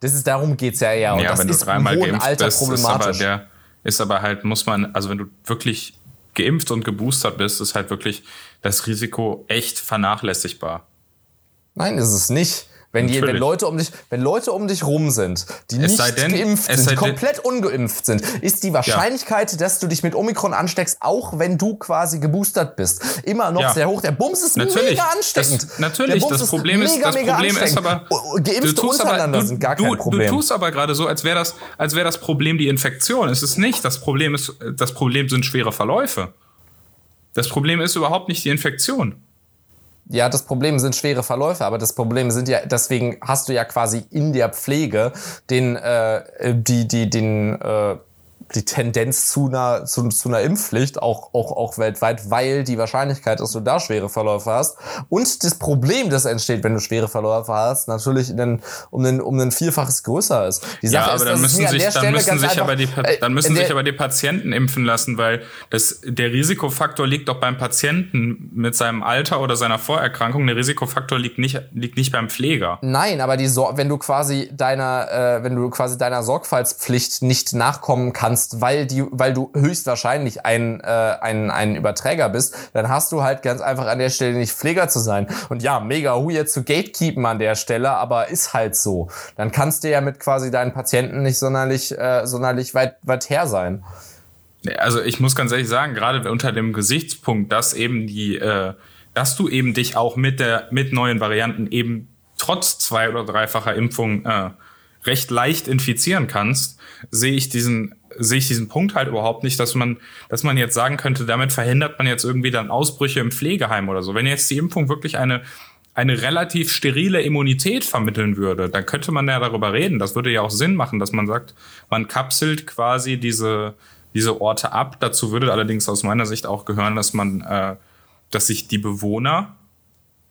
Das ist, darum geht's ja eher. Und ja, das wenn du ist dreimal im hohen geimpft Alter bist, ist aber problematisch. der, ist aber halt, muss man, also wenn du wirklich geimpft und geboostert bist, ist halt wirklich das Risiko echt vernachlässigbar. Nein, ist es nicht. Wenn, die, wenn. Leute um dich, wenn Leute um dich rum sind, die Es nicht denn- geimpft sind, die komplett ungeimpft sind, ist die Wahrscheinlichkeit, dass du dich mit Omikron ansteckst, auch wenn du quasi geboostert bist, immer noch Ja. sehr hoch. Der Bums ist Natürlich, mega ansteckend. Das, natürlich, das Problem ist, das Problem ist aber, Oh, Geimpfte untereinander sind gar du, kein Problem. Du tust aber gerade so, als wäre das, als wäre das Problem die Infektion. Es ist nicht. Das Problem ist, das Problem sind schwere Verläufe. Das Problem ist überhaupt nicht die Infektion. Ja, das Problem sind schwere Verläufe, aber das Problem sind ja, deswegen hast du ja quasi in der Pflege den, äh, die, die, den, äh, die Tendenz zu einer, zu, zu einer Impfpflicht, auch, auch, auch weltweit, weil die Wahrscheinlichkeit, dass du da schwere Verläufe hast und das Problem, das entsteht, wenn du schwere Verläufe hast, natürlich in, um ein, um ein Vielfaches größer ist. Die Ja, Sache aber ist, dann müssen sich, dann müssen sich aber die, dann müssen sich aber die Patienten impfen lassen, weil das, der Risikofaktor liegt doch beim Patienten mit seinem Alter oder seiner Vorerkrankung. Der Risikofaktor liegt nicht, liegt nicht beim Pfleger. Nein, aber die wenn du quasi deiner, äh, wenn du quasi deiner Sorgfaltspflicht nicht nachkommen kannst, weil die, weil du höchstwahrscheinlich ein, äh, ein, ein Überträger bist, dann hast du halt ganz einfach an der Stelle nicht Pfleger zu sein. Und ja, mega jetzt zu gatekeepen an der Stelle, aber ist halt so. Dann kannst du ja mit quasi deinen Patienten nicht sonderlich, äh, sonderlich weit, weit her sein. Also ich muss ganz ehrlich sagen, gerade unter dem Gesichtspunkt, dass eben die, äh, dass du eben dich auch mit der mit neuen Varianten eben trotz zwei- oder dreifacher Impfung äh, recht leicht infizieren kannst, sehe ich diesen sehe ich diesen Punkt halt überhaupt nicht, dass man, dass man jetzt sagen könnte, damit verhindert man jetzt irgendwie dann Ausbrüche im Pflegeheim oder so. Wenn jetzt die Impfung wirklich eine, eine relativ sterile Immunität vermitteln würde, dann könnte man ja darüber reden. Das würde ja auch Sinn machen, dass man sagt, man kapselt quasi diese, diese Orte ab. Dazu würde allerdings aus meiner Sicht auch gehören, dass man, äh, dass sich die Bewohner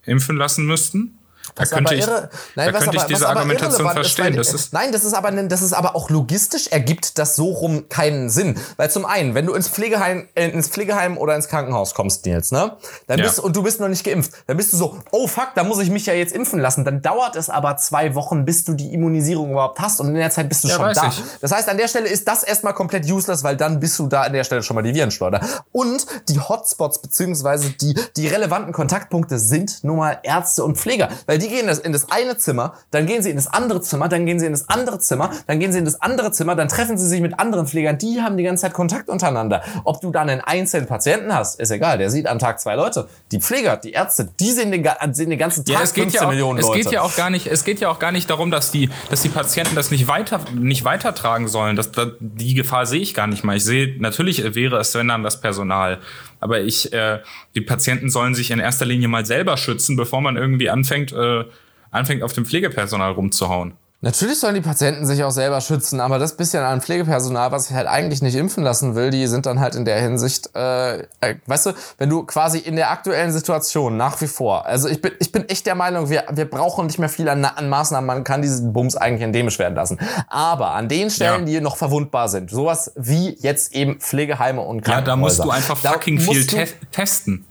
impfen lassen müssten. Da Was könnte ich, irre- Nein, da was könnte ich aber- diese was aber Argumentation ist, verstehen. weil- das ist, nein, das ist aber das ist aber auch logistisch ergibt das so rum keinen Sinn, weil zum einen, wenn du ins Pflegeheim äh, ins Pflegeheim oder ins Krankenhaus kommst, Nils, ne? Dann Ja. bist und du bist noch nicht geimpft, dann bist du so, oh fuck, da muss ich mich ja jetzt impfen lassen. Dann dauert es aber zwei Wochen, bis du die Immunisierung überhaupt hast und in der Zeit bist du Ja, schon da. ich. Das heißt, an der Stelle ist das erstmal komplett useless, weil dann bist du da an der Stelle schon mal die Virenschleuder. Und die Hotspots beziehungsweise die, die relevanten Kontaktpunkte sind nun mal Ärzte und Pfleger. Weil die gehen in das eine Zimmer, dann gehen sie in das andere Zimmer, dann gehen sie in das andere Zimmer, dann gehen sie in das andere Zimmer, dann treffen sie sich mit anderen Pflegern, die haben die ganze Zeit Kontakt untereinander. Ob du dann einen einzelnen Patienten hast, ist egal, der sieht am Tag zwei Leute. Die Pfleger, die Ärzte, die sehen den, ga- sehen den ganzen Tag Ja, es geht 15 ja, auch, Millionen es Leute. geht ja auch gar nicht, es geht ja auch gar nicht darum, dass die, dass die Patienten das nicht weiter, nicht weitertragen sollen. Das, das, die Gefahr sehe ich gar nicht mal. Ich sehe, natürlich wäre es, wenn dann das Personal. Aber ich, äh, die Patienten sollen sich in erster Linie mal selber schützen, bevor man irgendwie anfängt, äh, anfängt auf dem Pflegepersonal rumzuhauen. Natürlich sollen die Patienten sich auch selber schützen, aber das bisschen an Pflegepersonal, was sich halt eigentlich nicht impfen lassen will, die sind dann halt in der Hinsicht, äh, äh, weißt du, wenn du quasi in der aktuellen Situation nach wie vor, also ich bin, ich bin echt der Meinung, wir, wir brauchen nicht mehr viel an, an Maßnahmen, man kann diesen Bums eigentlich endemisch werden lassen. Aber an den Stellen, Ja. die noch verwundbar sind, sowas wie jetzt eben Pflegeheime und Ja, Krankenhäuser. da musst du einfach fucking viel te testen.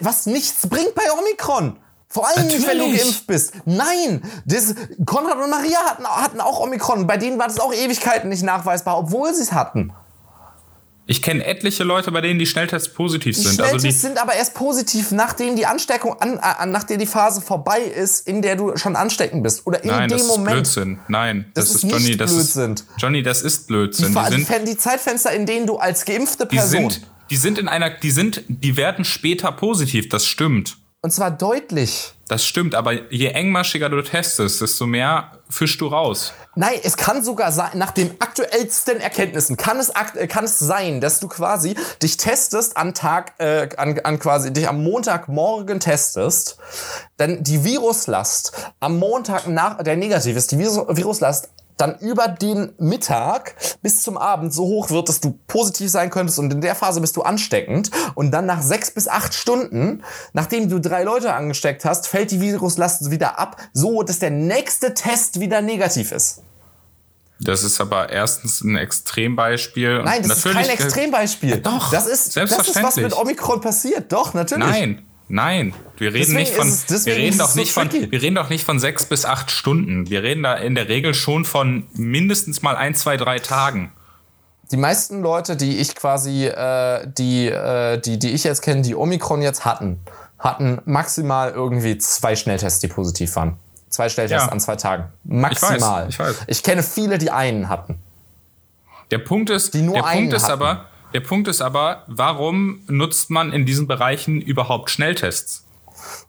was nichts bringt bei Omikron. Vor allem nicht, wenn du Natürlich. geimpft bist. Nein, das, Konrad und Maria hatten, hatten auch Omikron. Bei denen war das auch Ewigkeiten nicht nachweisbar, obwohl sie es hatten. Ich kenne etliche Leute, bei denen die Schnelltests positiv Die sind. Also Schnelltests die, sind aber erst positiv, nachdem die Ansteckung, an, an, nachdem die Phase vorbei ist, in der du schon ansteckend bist. Oder in nein, dem das ist Moment. Blödsinn. Nein, Das das, ist Johnny, nicht das Blödsinn. ist Johnny, das ist Die, Blödsinn. Die die, sind, die Zeitfenster, in denen du als geimpfte die Person, sind, die sind in einer, die sind, die werden später positiv. Das stimmt. Und zwar deutlich. Das stimmt, aber je engmaschiger du testest, desto mehr fischst du raus. Nein, es kann sogar sein, nach den aktuellsten Erkenntnissen kann es, kann es sein, dass du quasi dich testest an Tag, äh, an, an quasi dich am Montagmorgen testest, dann die Viruslast am Montag nach, der negativ ist, die Virus, Viruslast dann über den Mittag bis zum Abend so hoch wird, dass du positiv sein könntest und in der Phase bist du ansteckend und dann nach sechs bis acht Stunden, nachdem du drei Leute angesteckt hast, fällt die Viruslast wieder ab, so dass der nächste Test wieder negativ ist. Das ist aber erstens ein Extrembeispiel. Nein, das ist kein natürlich- Extrembeispiel. doch, das ist, das ist was mit Omikron passiert. Doch, natürlich. Nein, nein. Wir reden Deswegen nicht von. es- wir reden doch es so nicht von. tricky. Wir reden doch nicht von sechs bis acht Stunden. Wir reden da in der Regel schon von mindestens mal ein, zwei, drei Tagen. Die meisten Leute, die ich quasi, äh, die, äh, die, die ich jetzt kenne, die Omikron jetzt hatten, hatten maximal irgendwie zwei Schnelltests, die positiv waren. Zwei Schnelltests Ja. an zwei Tagen. Maximal. ich weiß. Ich kenne viele, die einen hatten. Der Punkt ist, Die nur der einen Punkt ist hatten. aber, der Punkt ist aber, warum nutzt man in diesen Bereichen überhaupt Schnelltests?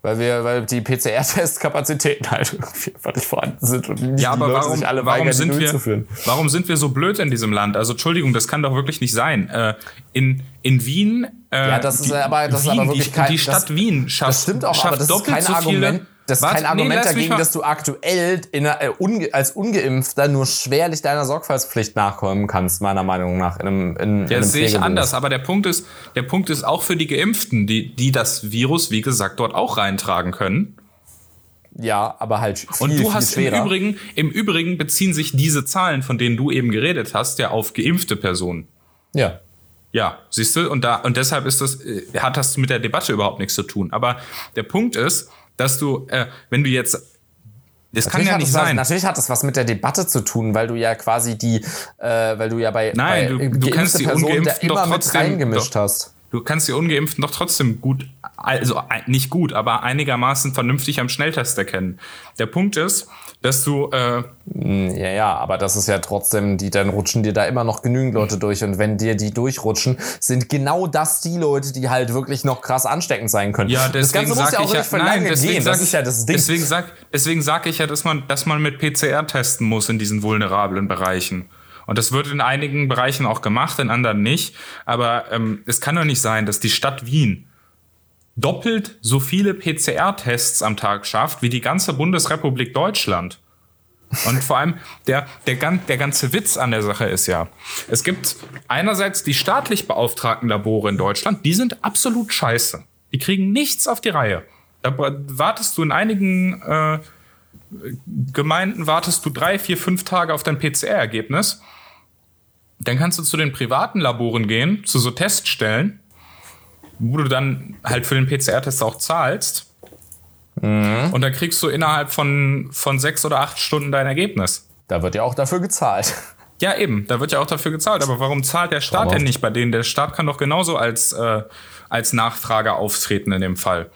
Weil wir, weil die PCR-Testkapazitäten halt irgendwie einfach nicht vorhanden sind und nicht Ja, aber die Leute warum, sich alle warum, weigern, die sind wir, warum sind wir so blöd in diesem Land? Also Entschuldigung, das kann doch wirklich nicht sein. Äh, in, in Wien, äh, Ja, das ist aber- das ist Wien, aber wirklich die, kein- die Stadt das- Wien schafft, Das stimmt auch, schafft aber das ist doppelt kein so viele. Das ist Warte, kein Argument nee, dagegen, dass du aktuell in einer, äh, unge als Ungeimpfter nur schwerlich deiner Sorgfaltspflicht nachkommen kannst, meiner Meinung nach. In einem, in, in Ja, einem das sehe ich anders, aber der Punkt ist, der Punkt ist auch für die Geimpften, die, die das Virus, wie gesagt, dort auch reintragen können. Ja, aber halt viel, Und du hast im schwerer. Übrigen, im Übrigen beziehen sich diese Zahlen, von denen du eben geredet hast, ja auf geimpfte Personen. Ja. Ja, siehst du, und da und deshalb ist das äh, hat das mit der Debatte überhaupt nichts zu tun. Aber der Punkt ist, dass du, äh, wenn du jetzt, das kann Natürlich ja hat nicht das was, sein. Natürlich hat das was mit der Debatte zu tun, weil du ja quasi die, äh, weil du ja bei, Nein, bei du- du kannst die Personen da Ungeimpften doch immer mit trotzdem- reingemischt doch. hast. Du kannst die Ungeimpften doch trotzdem gut also nicht gut, aber einigermaßen vernünftig am Schnelltest erkennen. Der Punkt ist, dass du äh, ja ja, aber das ist ja trotzdem, die dann rutschen dir da immer noch genügend Leute durch und wenn dir die durchrutschen, sind genau das die Leute, die halt wirklich noch krass ansteckend sein können. Ja, deswegen das Ganze muss ja auch nicht ja, nein, deswegen gehen. Das ist ja das Ding. Deswegen sag, deswegen sag ich ja, dass man, dass man mit PCR testen muss in diesen vulnerablen Bereichen. Und das wird in einigen Bereichen auch gemacht, in anderen nicht. Aber ähm, es kann doch nicht sein, dass die Stadt Wien doppelt so viele PCR-Tests am Tag schafft wie die ganze Bundesrepublik Deutschland. Und vor allem der, der, der ganze Witz an der Sache ist ja, es gibt einerseits die staatlich beauftragten Labore in Deutschland, die sind absolut scheiße. Die kriegen nichts auf die Reihe. Da wartest du in einigen äh, Gemeinden, wartest du drei, vier, fünf Tage auf dein PCR-Ergebnis. Dann kannst du zu den privaten Laboren gehen, zu so Teststellen, wo du dann halt für den PCR-Test auch zahlst. Mhm. Und dann kriegst du innerhalb von, von sechs oder acht Stunden dein Ergebnis. Da wird ja auch dafür gezahlt. Ja, eben, da wird ja auch dafür gezahlt. Aber warum zahlt der Staat denn nicht bei denen? Der Staat kann doch genauso als, äh, als Nachfrager auftreten in dem Fall.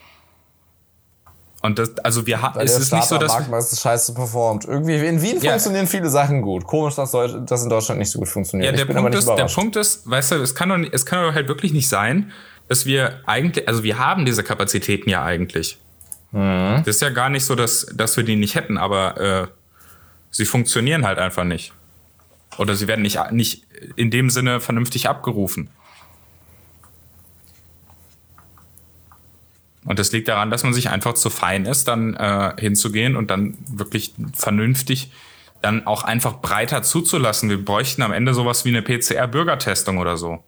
Und das, also wir haben, es ist nicht so, dass. Marktmeister scheiße performt. Irgendwie in Wien ja. funktionieren viele Sachen gut. Komisch, dass das in Deutschland nicht so gut funktioniert. Ja, der, Punkt ist, der Punkt ist, weißt du, es kann, doch, es kann doch halt wirklich nicht sein, dass wir eigentlich, also wir haben diese Kapazitäten ja eigentlich. Mhm. Das ist ja gar nicht so, dass, dass wir die nicht hätten, aber äh, sie funktionieren halt einfach nicht. Oder sie werden nicht, nicht in dem Sinne vernünftig abgerufen. Und das liegt daran, dass man sich einfach zu fein ist, dann äh, hinzugehen und dann wirklich vernünftig dann auch einfach breiter zuzulassen. Wir bräuchten am Ende sowas wie eine PCR-Bürgertestung oder so.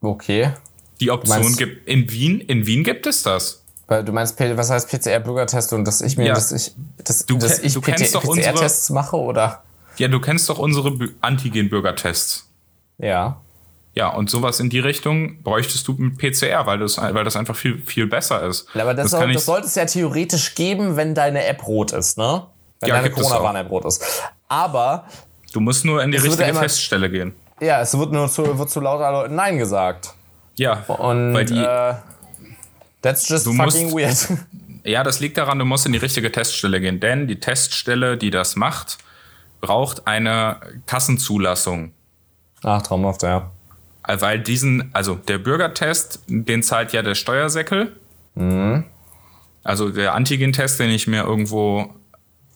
Okay. Die Option gibt in Wien, in Wien gibt es das. Du meinst, was heißt PCR-Bürgertest und dass ich mir, ja. dass ich, dass, du, dass ich PCR-Tests mache oder? Ja, du kennst doch unsere Antigen-Bürgertests. Ja. Ja, und sowas in die Richtung bräuchtest du mit PCR, weil das, weil das einfach viel, viel besser ist. Aber das, das, soll, das sollte es ja theoretisch geben, wenn deine App rot ist, ne? Wenn ja, deine Corona-Warn-App rot ist. Aber. Du musst nur in die richtige ja immer, Teststelle gehen. Ja, es wird nur zu, wird zu lauter Leuten Nein gesagt. Ja, und weil die, äh, that's just fucking musst, weird. Ja, das liegt daran, du musst in die richtige Teststelle gehen, denn die Teststelle, die das macht, braucht eine Kassenzulassung. Ach, traumhaft, ja. Weil diesen, also der Bürgertest, den zahlt ja der Steuersäckel. Mhm. Also der Antigen-Test, den ich mir irgendwo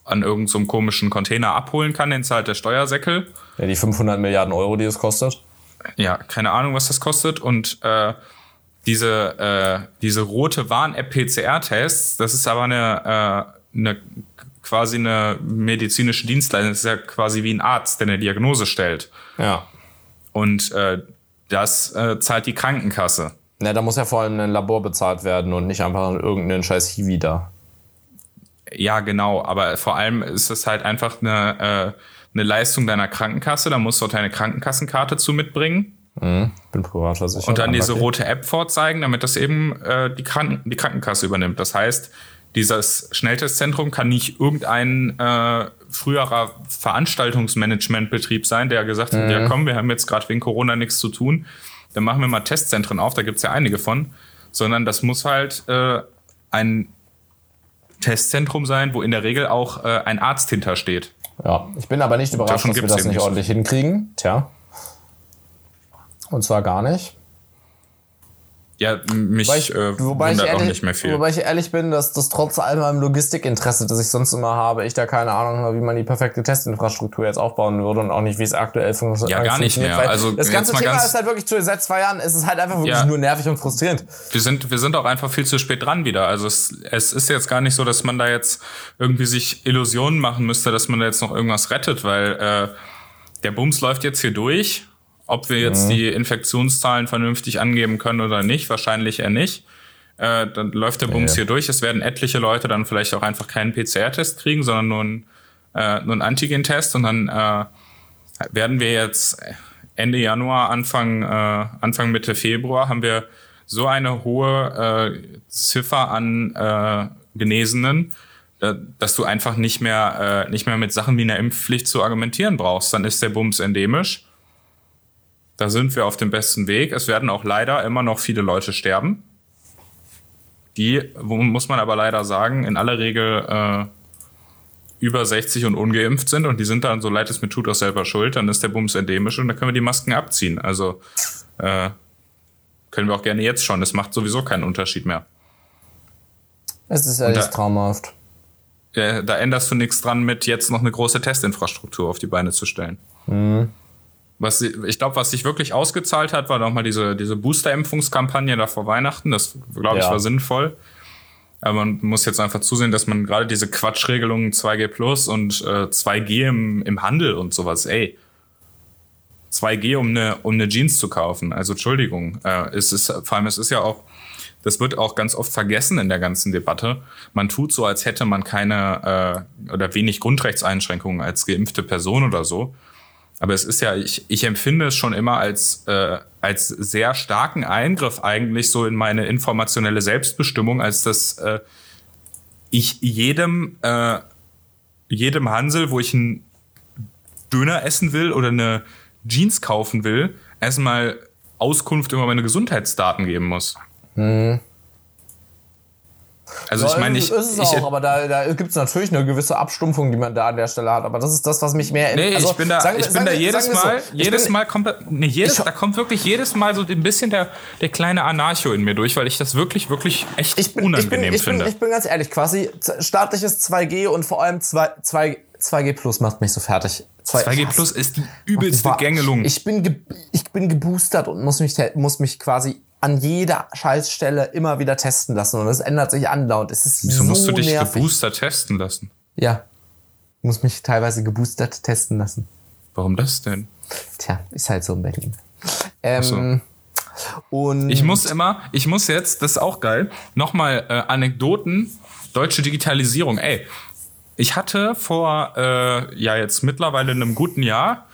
an irgendeinem so komischen Container abholen kann, den zahlt der Steuersäckel. Ja, die 500 Milliarden Euro, die es kostet. Ja, keine Ahnung, was das kostet. Und äh, diese, äh, diese rote Warn-App-PCR-Tests, das ist aber eine, äh, eine quasi eine medizinische Dienstleistung. Das ist ja quasi wie ein Arzt, der eine Diagnose stellt. Ja. Und äh, das äh, zahlt die Krankenkasse. Na, da muss ja vor allem ein Labor bezahlt werden und nicht einfach irgendeinen scheiß Hiwi da. Ja, genau. Aber vor allem ist es halt einfach eine, äh, eine Leistung deiner Krankenkasse. Da musst du deine Krankenkassenkarte zu mitbringen. Mhm, bin privatversichert. Und dann diese rote App vorzeigen, damit das eben äh, die, Kranken die Krankenkasse übernimmt. Das heißt, dieses Schnelltestzentrum kann nicht irgendein äh, früherer Veranstaltungsmanagementbetrieb sein, der gesagt hat, mhm. ja komm, wir haben jetzt gerade wegen Corona nichts zu tun, dann machen wir mal Testzentren auf, da gibt's ja einige von, sondern das muss halt äh, ein Testzentrum sein, wo in der Regel auch äh, ein Arzt hintersteht. Ja, ich bin aber nicht überrascht, dass wir das nicht ordentlich hinkriegen. Tja. Und zwar gar nicht. Ja, mich wobei ich, äh, wobei wundert ehrlich, auch nicht mehr viel. Wobei ich ehrlich bin, dass das trotz all meinem Logistikinteresse, das ich sonst immer habe, ich da keine Ahnung habe, wie man die perfekte Testinfrastruktur jetzt aufbauen würde und auch nicht, wie es aktuell funktioniert. Ja, gar nicht mehr. Also das ganze Thema ist halt wirklich zu, seit zwei Jahren ist es halt einfach wirklich ja, nur nervig und frustrierend. Wir sind, wir sind auch einfach viel zu spät dran wieder. Also es, es ist jetzt gar nicht so, dass man da jetzt irgendwie sich Illusionen machen müsste, dass man da jetzt noch irgendwas rettet, weil äh, der Bums läuft jetzt hier durch ob wir jetzt mhm. die Infektionszahlen vernünftig angeben können oder nicht, wahrscheinlich eher nicht. Äh, dann läuft der Bums ja. hier durch. Es werden etliche Leute dann vielleicht auch einfach keinen PCR-Test kriegen, sondern nur einen, äh, nur einen Antigen-Test. Und dann äh, werden wir jetzt Ende Januar, Anfang, äh, Anfang Mitte Februar haben wir so eine hohe äh, Ziffer an äh, Genesenen, äh, dass du einfach nicht mehr, äh, nicht mehr mit Sachen wie einer Impfpflicht zu argumentieren brauchst. Dann ist der Bums endemisch Da sind wir auf dem besten Weg. Es werden auch leider immer noch viele Leute sterben. Die, muss man aber leider sagen, in aller Regel äh, über 60 und ungeimpft sind und die sind dann, so leid es mir tut, auch selber schuld, dann ist der Bums endemisch und dann können wir die Masken abziehen. Also äh, können wir auch gerne jetzt schon. Es macht sowieso keinen Unterschied mehr. Es ist alles traumhaft. Ja, da änderst du nichts dran, mit jetzt noch eine große Testinfrastruktur auf die Beine zu stellen. Mhm. Was ich glaube, was sich wirklich ausgezahlt hat, war nochmal diese, diese Booster-Impfungskampagne da vor Weihnachten. Das, glaube ich, ja. war sinnvoll. Aber man muss jetzt einfach zusehen, dass man gerade diese Quatschregelungen 2G Plus und äh, 2G im, im Handel und sowas, ey. 2G, um eine, um eine Jeans zu kaufen. Also Entschuldigung. Äh, es ist, vor allem, es ist ja auch, das wird auch ganz oft vergessen in der ganzen Debatte. Man tut so, als hätte man keine äh, oder wenig Grundrechtseinschränkungen als geimpfte Person oder so. Aber es ist ja, ich, ich empfinde es schon immer als, äh, als sehr starken Eingriff eigentlich so in meine informationelle Selbstbestimmung, als dass äh, ich jedem, äh, jedem Hansel, wo ich einen Döner essen will oder eine Jeans kaufen will, erstmal Auskunft über meine Gesundheitsdaten geben muss. Mhm. Also ich meine, ich, ist es auch, aber da, da gibt es natürlich eine gewisse Abstumpfung, die man da an der Stelle hat. Aber das ist das, was mich mehr. Nee, also, ich bin da, sagen, ich bin da jedes Mal, so. jedes bin, Mal kommt, nee, jedes, da kommt wirklich jedes Mal so ein bisschen der, der kleine Anarcho in mir durch, weil ich das wirklich, wirklich echt ich bin, unangenehm ich bin, ich finde. Ich bin ganz ehrlich, quasi staatliches 2G und vor allem 2, 2, 2G Plus macht mich so fertig. 2, g Plus ist die übelste Gängelung. Ich bin, ich bin geboostert und muss mich, muss mich quasi an jeder Scheißstelle immer wieder testen lassen und es ändert sich andauernd. Es ist Wieso so musst du dich nervig. geboostert testen lassen? Ja. Ich muss mich teilweise geboostert testen lassen. Warum das denn? Tja, ist halt so in Berlin. Ähm, so. Und ich muss immer, ich muss jetzt, das ist auch geil, nochmal äh, Anekdoten, deutsche Digitalisierung. Ey, ich hatte vor, äh, ja jetzt mittlerweile einem guten Jahr,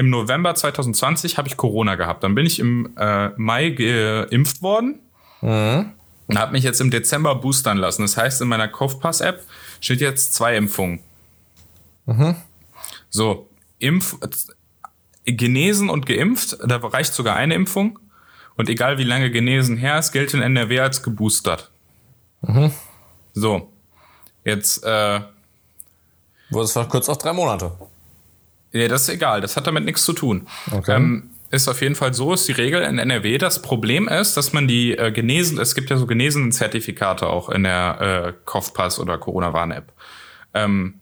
im November 2020 habe ich Corona gehabt. Dann bin ich im äh, Mai geimpft worden. Mhm. Und habe mich jetzt im Dezember boostern lassen. Das heißt, in meiner Kaufpass-App steht jetzt zwei Impfungen. Mhm. So, Impf, genesen und geimpft, da reicht sogar eine Impfung. Und egal wie lange genesen her ist, gilt in NRW als geboostert. Mhm. So, jetzt. Äh, Wurde es verkürzt auf drei Monate. Ja, das ist egal, das hat damit nichts zu tun. Okay. Ähm, ist auf jeden Fall so, ist die Regel in NRW. Das Problem ist, dass man die äh, genesen, es gibt ja so genesenen Zertifikate auch in der äh, Kopfpass oder Corona-Warn-App. Ähm,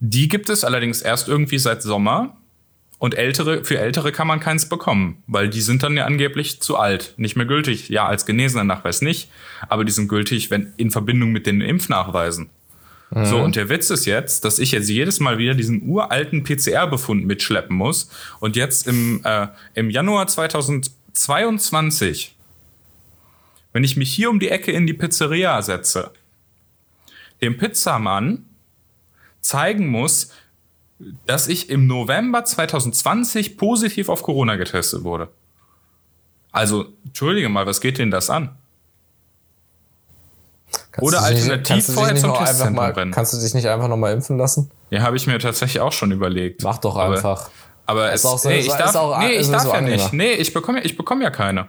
die gibt es allerdings erst irgendwie seit Sommer. Und ältere, für ältere kann man keins bekommen, weil die sind dann ja angeblich zu alt, nicht mehr gültig. Ja, als genesener Nachweis nicht, aber die sind gültig, wenn in Verbindung mit den Impfnachweisen. Mhm. So, und der Witz ist jetzt, dass ich jetzt jedes Mal wieder diesen uralten PCR-Befund mitschleppen muss. Und jetzt im, äh, im Januar 2022, wenn ich mich hier um die Ecke in die Pizzeria setze, dem Pizzamann zeigen muss, dass ich im November 2020 positiv auf Corona getestet wurde. Also, entschuldige mal, was geht denn das an? Oder alternativ vorher zum Testzentrum mal, rennen. Kannst du dich nicht einfach nochmal impfen lassen? Ja, habe ich mir tatsächlich auch schon überlegt. Mach doch einfach. Aber, aber es, so, nee, ich darf, auch, nee, ich darf so ja nicht. Nee, ich bekomme ich bekomme ja keine.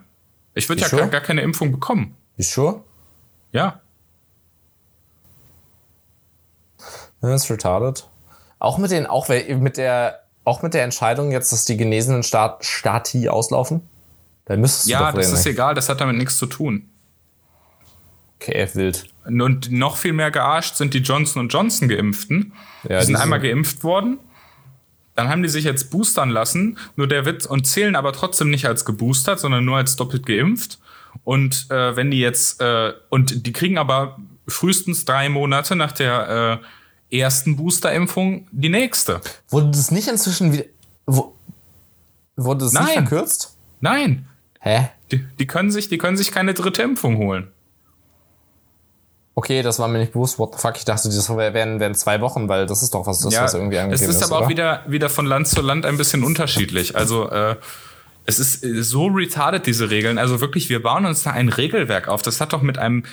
Ich würde ja sure? gar, gar keine Impfung bekommen. Bist sure? Ja. Das ist retarded. Auch mit den, auch mit der, auch mit der Entscheidung jetzt, dass die genesenen Stat Stati auslaufen? Dann müsstest du Ja, das ist egal, das hat damit nichts zu tun. Okay, wild. Und noch viel mehr gearscht sind die Johnson Johnson Geimpften. Ja, die sind einmal geimpft worden. Dann haben die sich jetzt boostern lassen, nur der Witz und zählen aber trotzdem nicht als geboostert, sondern nur als doppelt geimpft. Und äh, wenn die jetzt äh, und die kriegen aber frühestens drei Monate nach der äh, ersten Boosterimpfung die nächste. Wurde das nicht inzwischen wieder wo, wurde das Nein. nicht verkürzt? Nein. Hä? Die, die können sich, die können sich keine dritte Impfung holen. Okay, das war mir nicht bewusst. What the fuck? Ich dachte, das wären, wären zwei Wochen, weil das ist doch was, das ja, was irgendwie angegeben ist. Es ist aber auch wieder, wieder von Land zu Land ein bisschen unterschiedlich. Also, äh, es ist so retarded, diese Regeln. Also wirklich, wir bauen uns da ein Regelwerk auf. Das hat doch mit einem,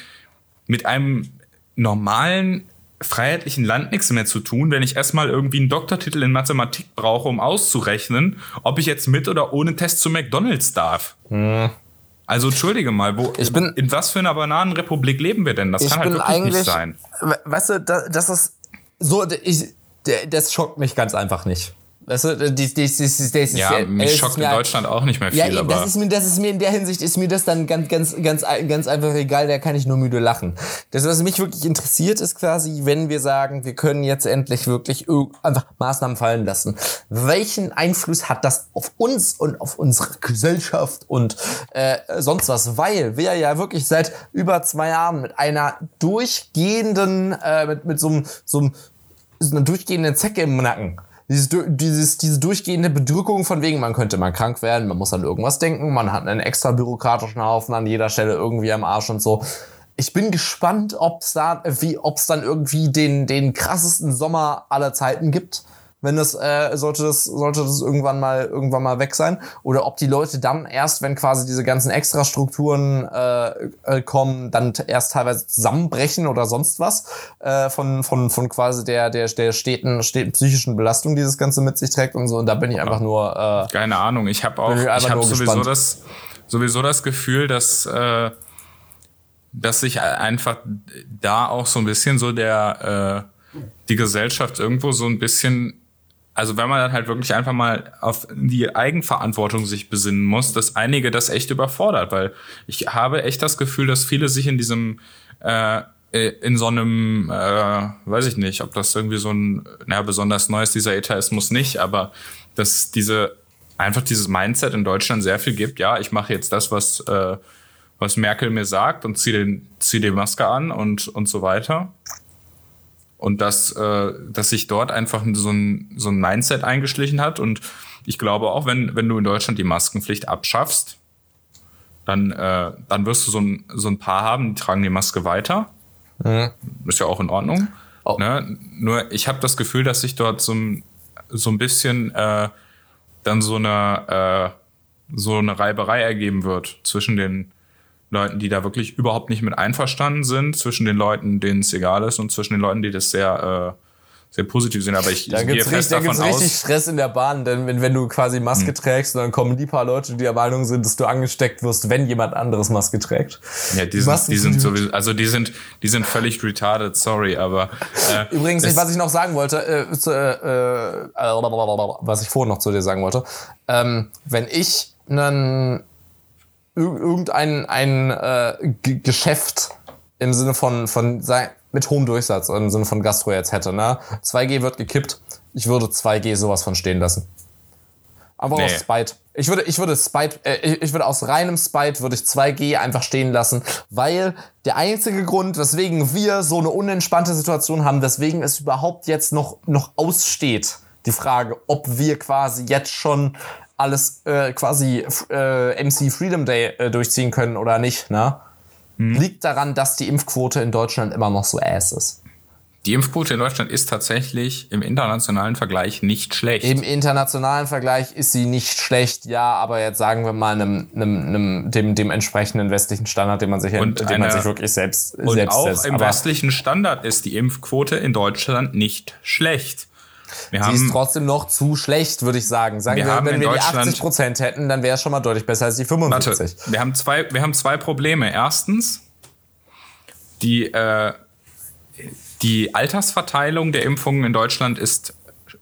mit einem normalen freiheitlichen Land nichts mehr zu tun, wenn ich erstmal irgendwie einen Doktortitel in Mathematik brauche, um auszurechnen, ob ich jetzt mit oder ohne Test zu McDonalds darf. Hm. Also entschuldige mal, wo, Ich bin- in was für einer Bananenrepublik leben wir denn? Das kann halt wirklich nicht sein. we- weißt du, da- das ist so, ich, das schockt mich ganz einfach nicht. Weißt du, die, die, die, die, die, Ja, es mich ist schockt in Deutschland auch nicht mehr viel, Ja, eben, aber das ist mir, das ist mir in der Hinsicht ist mir das dann ganz, ganz, ganz, ganz einfach egal. Da kann ich nur müde lachen. Das, was mich wirklich interessiert, ist quasi, wenn wir sagen, wir können jetzt endlich wirklich einfach Maßnahmen fallen lassen. Welchen Einfluss hat das auf uns und auf unsere Gesellschaft und äh, sonst was? Weil wir ja wirklich seit über zwei Jahren mit einer durchgehenden, äh, mit, mit so einem, so einem so einer durchgehenden Zecke im Nacken. Dieses, dieses, diese durchgehende Bedrückung von wegen, man könnte mal krank werden, man muss an irgendwas denken, man hat einen extra bürokratischen Haufen an jeder Stelle irgendwie am Arsch und so. Ich bin gespannt, ob es da, wie, ob es dann irgendwie den, den krassesten Sommer aller Zeiten gibt. Wenn das, äh, sollte das, sollte das irgendwann mal, irgendwann mal weg sein. Oder ob die Leute dann erst, wenn quasi diese ganzen Extrastrukturen äh, äh, kommen, dann erst teilweise zusammenbrechen oder sonst was äh, von, von, von quasi der, der, der steten, steten psychischen Belastung, die das Ganze mit sich trägt und so. Und da bin ich einfach nur, äh, keine Ahnung. Ich habe auch, ich ich habe sowieso gespannt. das, sowieso das Gefühl, dass, äh, dass sich einfach da auch so ein bisschen so der, äh, die Gesellschaft irgendwo so ein bisschen, also wenn man dann halt wirklich einfach mal auf die Eigenverantwortung sich besinnen muss, dass einige das echt überfordert, weil ich habe echt das Gefühl, dass viele sich in diesem äh, in so einem, äh, weiß ich nicht, ob das irgendwie so ein, naja, besonders neu ist, dieser Etaismus nicht, aber dass diese, einfach dieses Mindset in Deutschland sehr viel gibt, ja, ich mache jetzt das, was, äh, was Merkel mir sagt und ziehe den, zieh die Maske an und, und so weiter. Und dass, äh, dass sich dort einfach so ein, so ein Mindset eingeschlichen hat. Und ich glaube auch, wenn, wenn du in Deutschland die Maskenpflicht abschaffst, dann, äh, dann wirst du so ein, so ein paar haben, die tragen die Maske weiter. Ist ja auch in Ordnung. Oh. Ne? Nur ich habe das Gefühl, dass sich dort so ein, so ein bisschen äh, dann so eine, äh, so eine Reiberei ergeben wird zwischen den Leuten, die da wirklich überhaupt nicht mit einverstanden sind, zwischen den Leuten, denen es egal ist und zwischen den Leuten, die das sehr, äh, sehr positiv sehen. Aber ich Da gehe gibt's, fest richtig, da davon gibt's richtig aus, Stress in der Bahn, denn wenn, wenn du quasi Maske trägst, dann kommen die paar Leute, die der Meinung sind, dass du angesteckt wirst, wenn jemand anderes Maske trägt. ja, die sind, die sind sowieso, also die sind, die sind völlig retarded, sorry, aber äh, Übrigens, das- was ich noch sagen wollte, äh, zu, äh, äh, was ich vorhin noch zu dir sagen wollte, ähm, wenn ich einen irgendein ein, äh, G Geschäft im Sinne von, von sei- mit hohem Durchsatz, im Sinne von Gastro jetzt hätte, ne? 2G wird gekippt, ich würde 2G sowas von stehen lassen. Aber Nee. aus Spite. Ich würde, ich würde Spite, äh, ich- ich würde aus reinem Spite würde ich 2G einfach stehen lassen, weil der einzige Grund, weswegen wir so eine unentspannte Situation haben, weswegen es überhaupt jetzt noch, noch aussteht, die Frage, ob wir quasi jetzt schon alles äh, quasi äh, MC Freedom Day äh, durchziehen können oder nicht, ne? Liegt daran, dass die Impfquote in Deutschland immer noch so ass ist. die Impfquote in Deutschland ist tatsächlich im internationalen Vergleich nicht schlecht. Im internationalen Vergleich ist sie nicht schlecht, ja, aber jetzt sagen wir mal einem, einem, einem, dem, dem entsprechenden westlichen Standard, den man sich, Und den man eine- sich wirklich selbst, Und selbst auch setzt. im aber westlichen Standard ist die Impfquote in Deutschland nicht schlecht. Wir sie ist haben, trotzdem noch zu schlecht, würde ich sagen. Sagen Wir wir, haben wenn wir die Deutschland- 80 Prozent hätten, dann wäre es schon mal deutlich besser als die warte, 75. wir haben zwei, wir haben zwei Probleme. Erstens, die, äh, die Altersverteilung der Impfungen in Deutschland ist,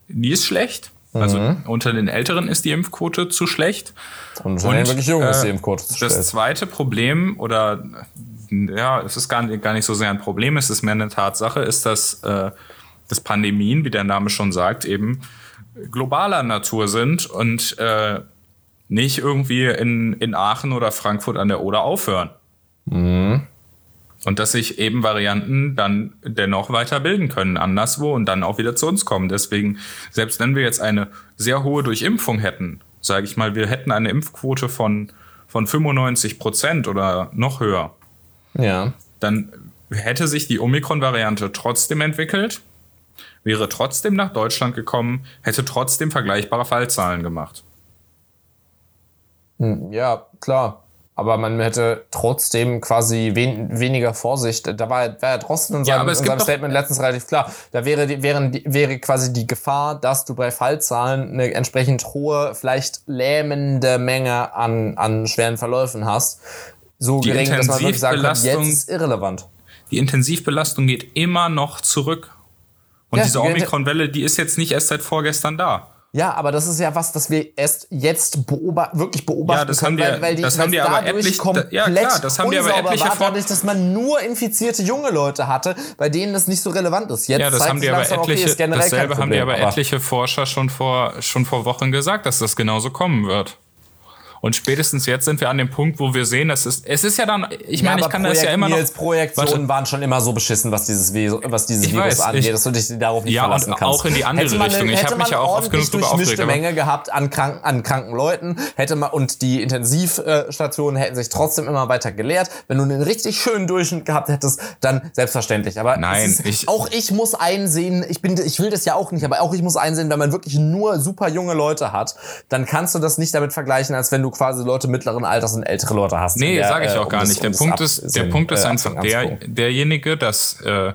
die ist schlecht. Also Mhm. unter den Älteren ist die Impfquote zu schlecht. Und schon den wirklich jungen ist die äh, Impfquote zu Das schlecht. zweite Problem, oder ja, es ist gar nicht, gar nicht so sehr ein Problem, es ist mehr eine Tatsache, ist, dass, äh, dass Pandemien, wie der Name schon sagt, eben globaler Natur sind und äh, nicht irgendwie in, in Aachen oder Frankfurt an der Oder aufhören. Und dass sich eben Varianten dann dennoch weiter bilden können, anderswo und dann auch wieder zu uns kommen. Deswegen, selbst wenn wir jetzt eine sehr hohe Durchimpfung hätten, sage ich mal, wir hätten eine Impfquote von, von 95 Prozent oder noch höher, Ja. dann hätte sich die Omikron-Variante trotzdem entwickelt, wäre trotzdem nach Deutschland gekommen, hätte trotzdem vergleichbare Fallzahlen gemacht. Ja, klar. aber man hätte trotzdem quasi wen, weniger Vorsicht. Da war, war ja Drosten in seinem, es in seinem Statement letztens relativ klar. Da wäre, die, wären, die, wäre quasi die Gefahr, dass du bei Fallzahlen eine entsprechend hohe, vielleicht lähmende Menge an, an schweren Verläufen hast. So Die gering, dass man wirklich sagen kann, jetzt ist irrelevant. Die Intensivbelastung geht immer noch zurück. Und Ja, diese die- Omikron-Welle, die ist jetzt nicht erst seit vorgestern da. Ja, aber das ist ja was, das wir erst jetzt beoba wirklich beobachten Ja, das können, haben die- weil, weil die, das haben es aber etlich- komplett ja, klar, das haben die aber etliche war, dadurch, dass man nur infizierte junge Leute hatte, bei denen das nicht so relevant ist. Jetzt Ja, das haben die aber okay, etliche, kein dasselbe haben die aber etliche Forscher schon vor, schon vor Wochen gesagt, dass das genauso kommen wird. Und spätestens jetzt sind wir an dem Punkt, wo wir sehen, dass es, es ist ja dann, ich Ja, meine, ich kann das ja Projekt immer noch. Nils Projektionen waren schon immer so beschissen, was dieses, was dieses Ich Virus weiß, angeht, ich- dass du dich darauf nicht Ja, und verlassen kannst. auch in die andere hätte Richtung. Ich hätte hab mich ja auch oft genug durchmischte aufgeregt, Menge gehabt an kranken, an kranken Leuten, hätte man, und die Intensivstationen hätten sich trotzdem immer weiter geleert. Wenn du einen richtig schönen Durchschnitt gehabt hättest, dann selbstverständlich. Aber Nein, ist, ich- auch ich muss einsehen, ich bin, ich will das ja auch nicht, aber auch ich muss einsehen, wenn man wirklich nur super junge Leute hat, dann kannst du das nicht damit vergleichen, als wenn du quasi Leute mittleren Alters und ältere Leute hast. Nee, Der, sage ich äh, auch um gar das- nicht. Der um Punkt ist, der Sinn, Punkt ist äh, einfach der, derjenige, dass, äh,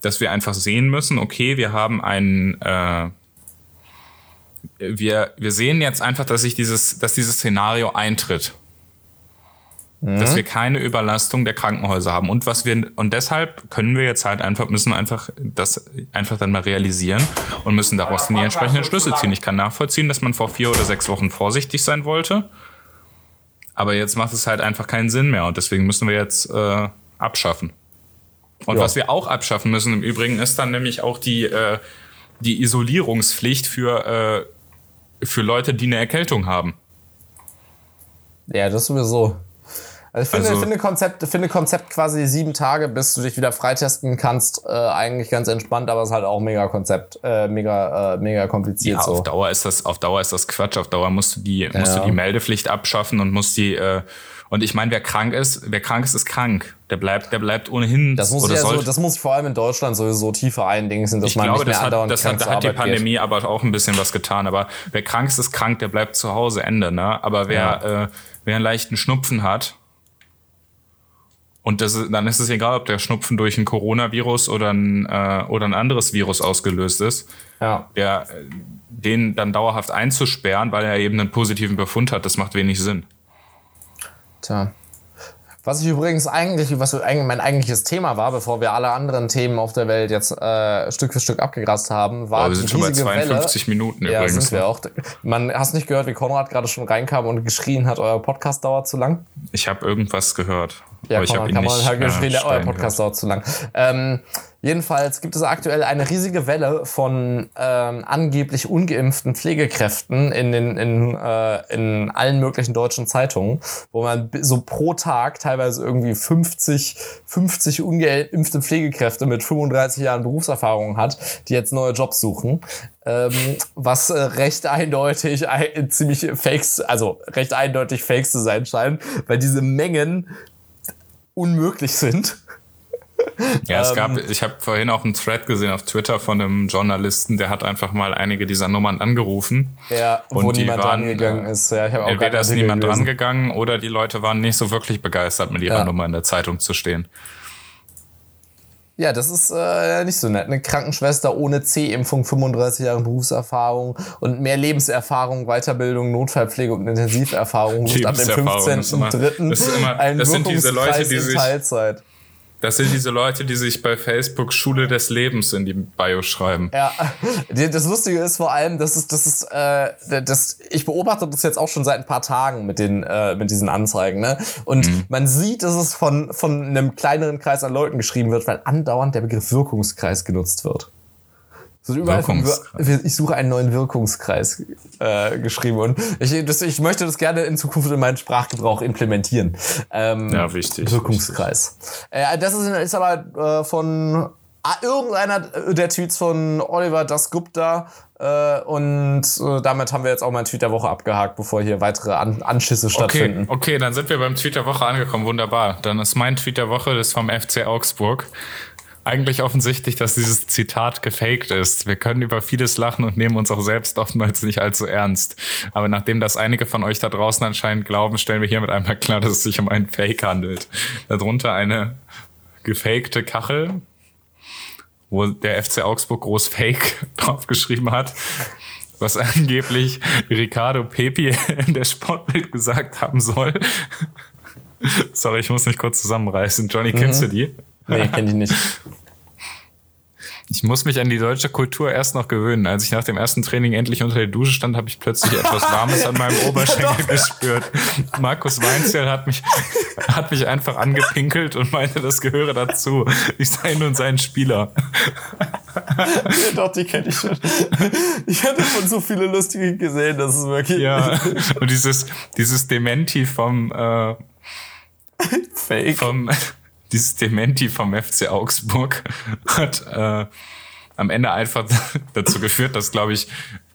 dass wir einfach sehen müssen, okay, wir haben ein, äh, wir, wir sehen jetzt einfach, dass sich dieses, dass dieses Szenario eintritt. Mhm. Dass wir keine Überlastung der Krankenhäuser haben. Und was wir, und deshalb können wir jetzt halt einfach, müssen einfach das einfach dann mal realisieren und müssen daraus dann die entsprechenden Schlüsse ziehen. Ich kann nachvollziehen, dass man vor vier oder sechs Wochen vorsichtig sein wollte. Aber jetzt macht es halt einfach keinen Sinn mehr und deswegen müssen wir jetzt äh, abschaffen. Und Ja. was wir auch abschaffen müssen im Übrigen ist dann nämlich auch die, äh, die Isolierungspflicht für, äh, für Leute, die eine Erkältung haben. Ja, das sowieso. Also ich finde, Also- finde, Konzept, finde Konzept quasi sieben Tage, bis du dich wieder freitesten kannst, äh, eigentlich ganz entspannt, aber es ist halt auch mega Konzept, äh, mega, äh, mega kompliziert Ja, so. auf Dauer ist das, auf Dauer ist das Quatsch. Auf Dauer musst du die, musst Ja. du die Meldepflicht abschaffen und musst die, äh, und ich meine, wer krank ist, wer krank ist, ist krank. Der bleibt, der bleibt ohnehin. Das muss oder ja so, das muss vor allem in Deutschland sowieso tiefer eindingsen, dass ich man glaube, nicht mehr das hat, das hat, zur hat die Arbeit geht. Pandemie aber auch ein bisschen was getan. Aber wer krank ist, ist krank, der bleibt zu Hause, Ende. Ne? Aber wer, äh, wer einen leichten Schnupfen hat, und das ist, dann ist es egal, ob der Schnupfen durch ein Coronavirus oder ein, äh, oder ein anderes Virus ausgelöst ist, Ja. der, den dann dauerhaft einzusperren, weil er eben einen positiven Befund hat, das macht wenig Sinn. Tja. Was ich übrigens eigentlich, was mein eigentliches Thema war, bevor wir alle anderen Themen auf der Welt jetzt äh, Stück für Stück abgegrast haben, war Aber wir sind schon bei riesige 52 Welle. Minuten Ja, übrigens. ne? sind wir auch. Man hast nicht gehört, wie Konrad gerade schon reinkam und geschrien hat, euer Podcast dauert zu lang. Ich habe irgendwas gehört. Ja, aber Konrad nicht hat geschrien, äh, der, euer Podcast dauert zu lang. Ähm, jedenfalls gibt es aktuell eine riesige Welle von ähm, angeblich ungeimpften Pflegekräften in, den, in, äh, in allen möglichen deutschen Zeitungen, wo man so pro Tag teilweise irgendwie 50, 50 ungeimpfte Pflegekräfte mit 35 Jahren Berufserfahrung hat, die jetzt neue Jobs suchen. Ähm, was äh, recht eindeutig ein, ziemlich fakes, also recht eindeutig fakes zu sein scheint, weil diese Mengen unmöglich sind. Ja, es Ähm, gab, ich habe vorhin auch einen Thread gesehen auf Twitter von einem Journalisten, der hat einfach mal einige dieser Nummern angerufen. Ja, Und wo die niemand waren, rangegangen äh, ist. Ja, ich auch Entweder ist niemand gelesen. drangegangen oder die Leute waren nicht so wirklich begeistert, mit ihrer Ja. Nummer in der Zeitung zu stehen. Ja, das ist äh, nicht so nett. Eine Krankenschwester ohne C-Impfung, 35 Jahre Berufserfahrung und mehr Lebenserfahrung, Weiterbildung, Notfallpflege und Intensiverfahrung sucht ab dem Lebenserfahrung ist immer- 15.3. das ist immer- das sind diese Leute, die sich- Teilzeit. Das sind diese Leute, die sich bei Facebook Schule des Lebens in die Bio schreiben. Ja, das Lustige ist vor allem, das ist, das ist, äh, das, ich beobachte das jetzt auch schon seit ein paar Tagen mit den, äh, mit diesen Anzeigen, ne? Und Mhm. man sieht, dass es von, von einem kleineren Kreis an Leuten geschrieben wird, weil andauernd der Begriff Wirkungskreis genutzt wird. So überall ich suche einen neuen Wirkungskreis äh, geschrieben und ich, das, ich möchte das gerne in Zukunft in meinen Sprachgebrauch implementieren. Ähm, Ja, wichtig, Wirkungskreis. Äh, das ist, ist aber äh, von ah, irgendeiner der Tweets von Oliver Dasgupta äh, und äh, damit haben wir jetzt auch mal einen Tweet der Woche abgehakt, bevor hier weitere An Anschüsse Okay, stattfinden. okay, dann sind wir beim Tweet der Woche angekommen. Wunderbar. Dann ist mein Tweet der Woche das ist vom FC Augsburg. Eigentlich offensichtlich, dass dieses Zitat gefaked ist. Wir können über vieles lachen und nehmen uns auch selbst oftmals nicht allzu ernst. Aber nachdem das einige von euch da draußen anscheinend glauben, stellen wir hiermit einmal klar, dass es sich um einen Fake handelt. Darunter eine gefakte Kachel, wo der FC Augsburg groß Fake draufgeschrieben hat, was angeblich Ricardo Pepi in der Sportbild gesagt haben soll. Sorry, ich muss mich kurz zusammenreißen. Johnny, kennst mhm. du die? Nee, kenn ich nicht. Ich muss mich an die deutsche Kultur erst noch gewöhnen. Als ich nach dem ersten Training endlich unter der Dusche stand, habe ich plötzlich etwas Warmes an meinem Oberschenkel gespürt. Markus Weinzierl hat mich, hat mich einfach angepinkelt und meinte, das gehöre dazu. Ich sei nun sein Spieler. ja, doch, die kenne ich schon. Ich hatte von so viele lustige gesehen, das ist wirklich. Ja, und dieses, dieses Dementi vom, äh, Fake. Vom, dieses Dementi vom FC Augsburg hat äh, am Ende einfach dazu geführt, dass, glaube ich,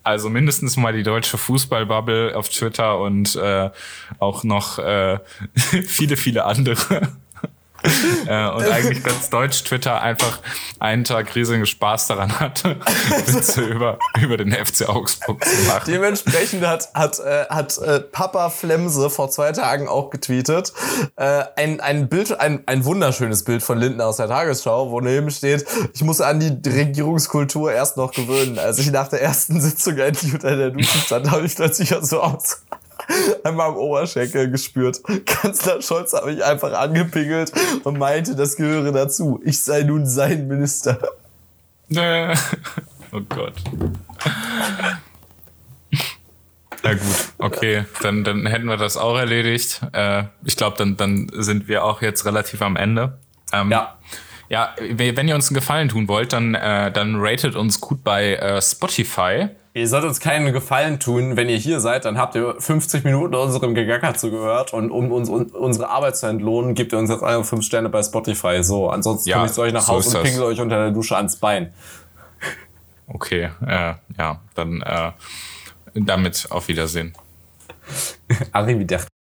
also mindestens mal die deutsche Fußballbubble auf Twitter und äh, auch noch äh, viele, viele andere äh, und eigentlich ganz deutsch Twitter einfach einen Tag riesigen Spaß daran hatte, Witze über, über den FC Augsburg zu machen. Dementsprechend hat, hat, äh, hat äh, Papa Flemse vor zwei Tagen auch getweetet, äh, ein, ein Bild, ein, ein wunderschönes Bild von Linden aus der Tagesschau, wo neben steht, ich muss an die Regierungskultur erst noch gewöhnen. Als ich nach der ersten Sitzung endlich unter der Dusche stand, habe ich plötzlich so aus an meinem Oberschenkel gespürt. Kanzler Scholz hat mich einfach angepingelt und meinte, das gehöre dazu. Ich sei nun sein Minister. oh Gott. Na gut, okay, dann, dann hätten wir das auch erledigt. Äh, ich glaube, dann, dann sind wir auch jetzt relativ am Ende. Ähm, ja. Ja, wenn ihr uns einen Gefallen tun wollt, dann, äh, dann ratet uns gut bei äh, Spotify. Ihr sollt uns keinen Gefallen tun, wenn ihr hier seid, dann habt ihr 50 Minuten unserem Gegacker zugehört und um uns um unsere Arbeit zu entlohnen, gebt ihr uns jetzt einfach 5 Sterne bei Spotify. So, ansonsten ja, komme ich zu euch nach so Hause und pingel euch unter der Dusche ans Bein. Okay, äh, ja, dann äh, damit auf Wiedersehen. Arrivederci.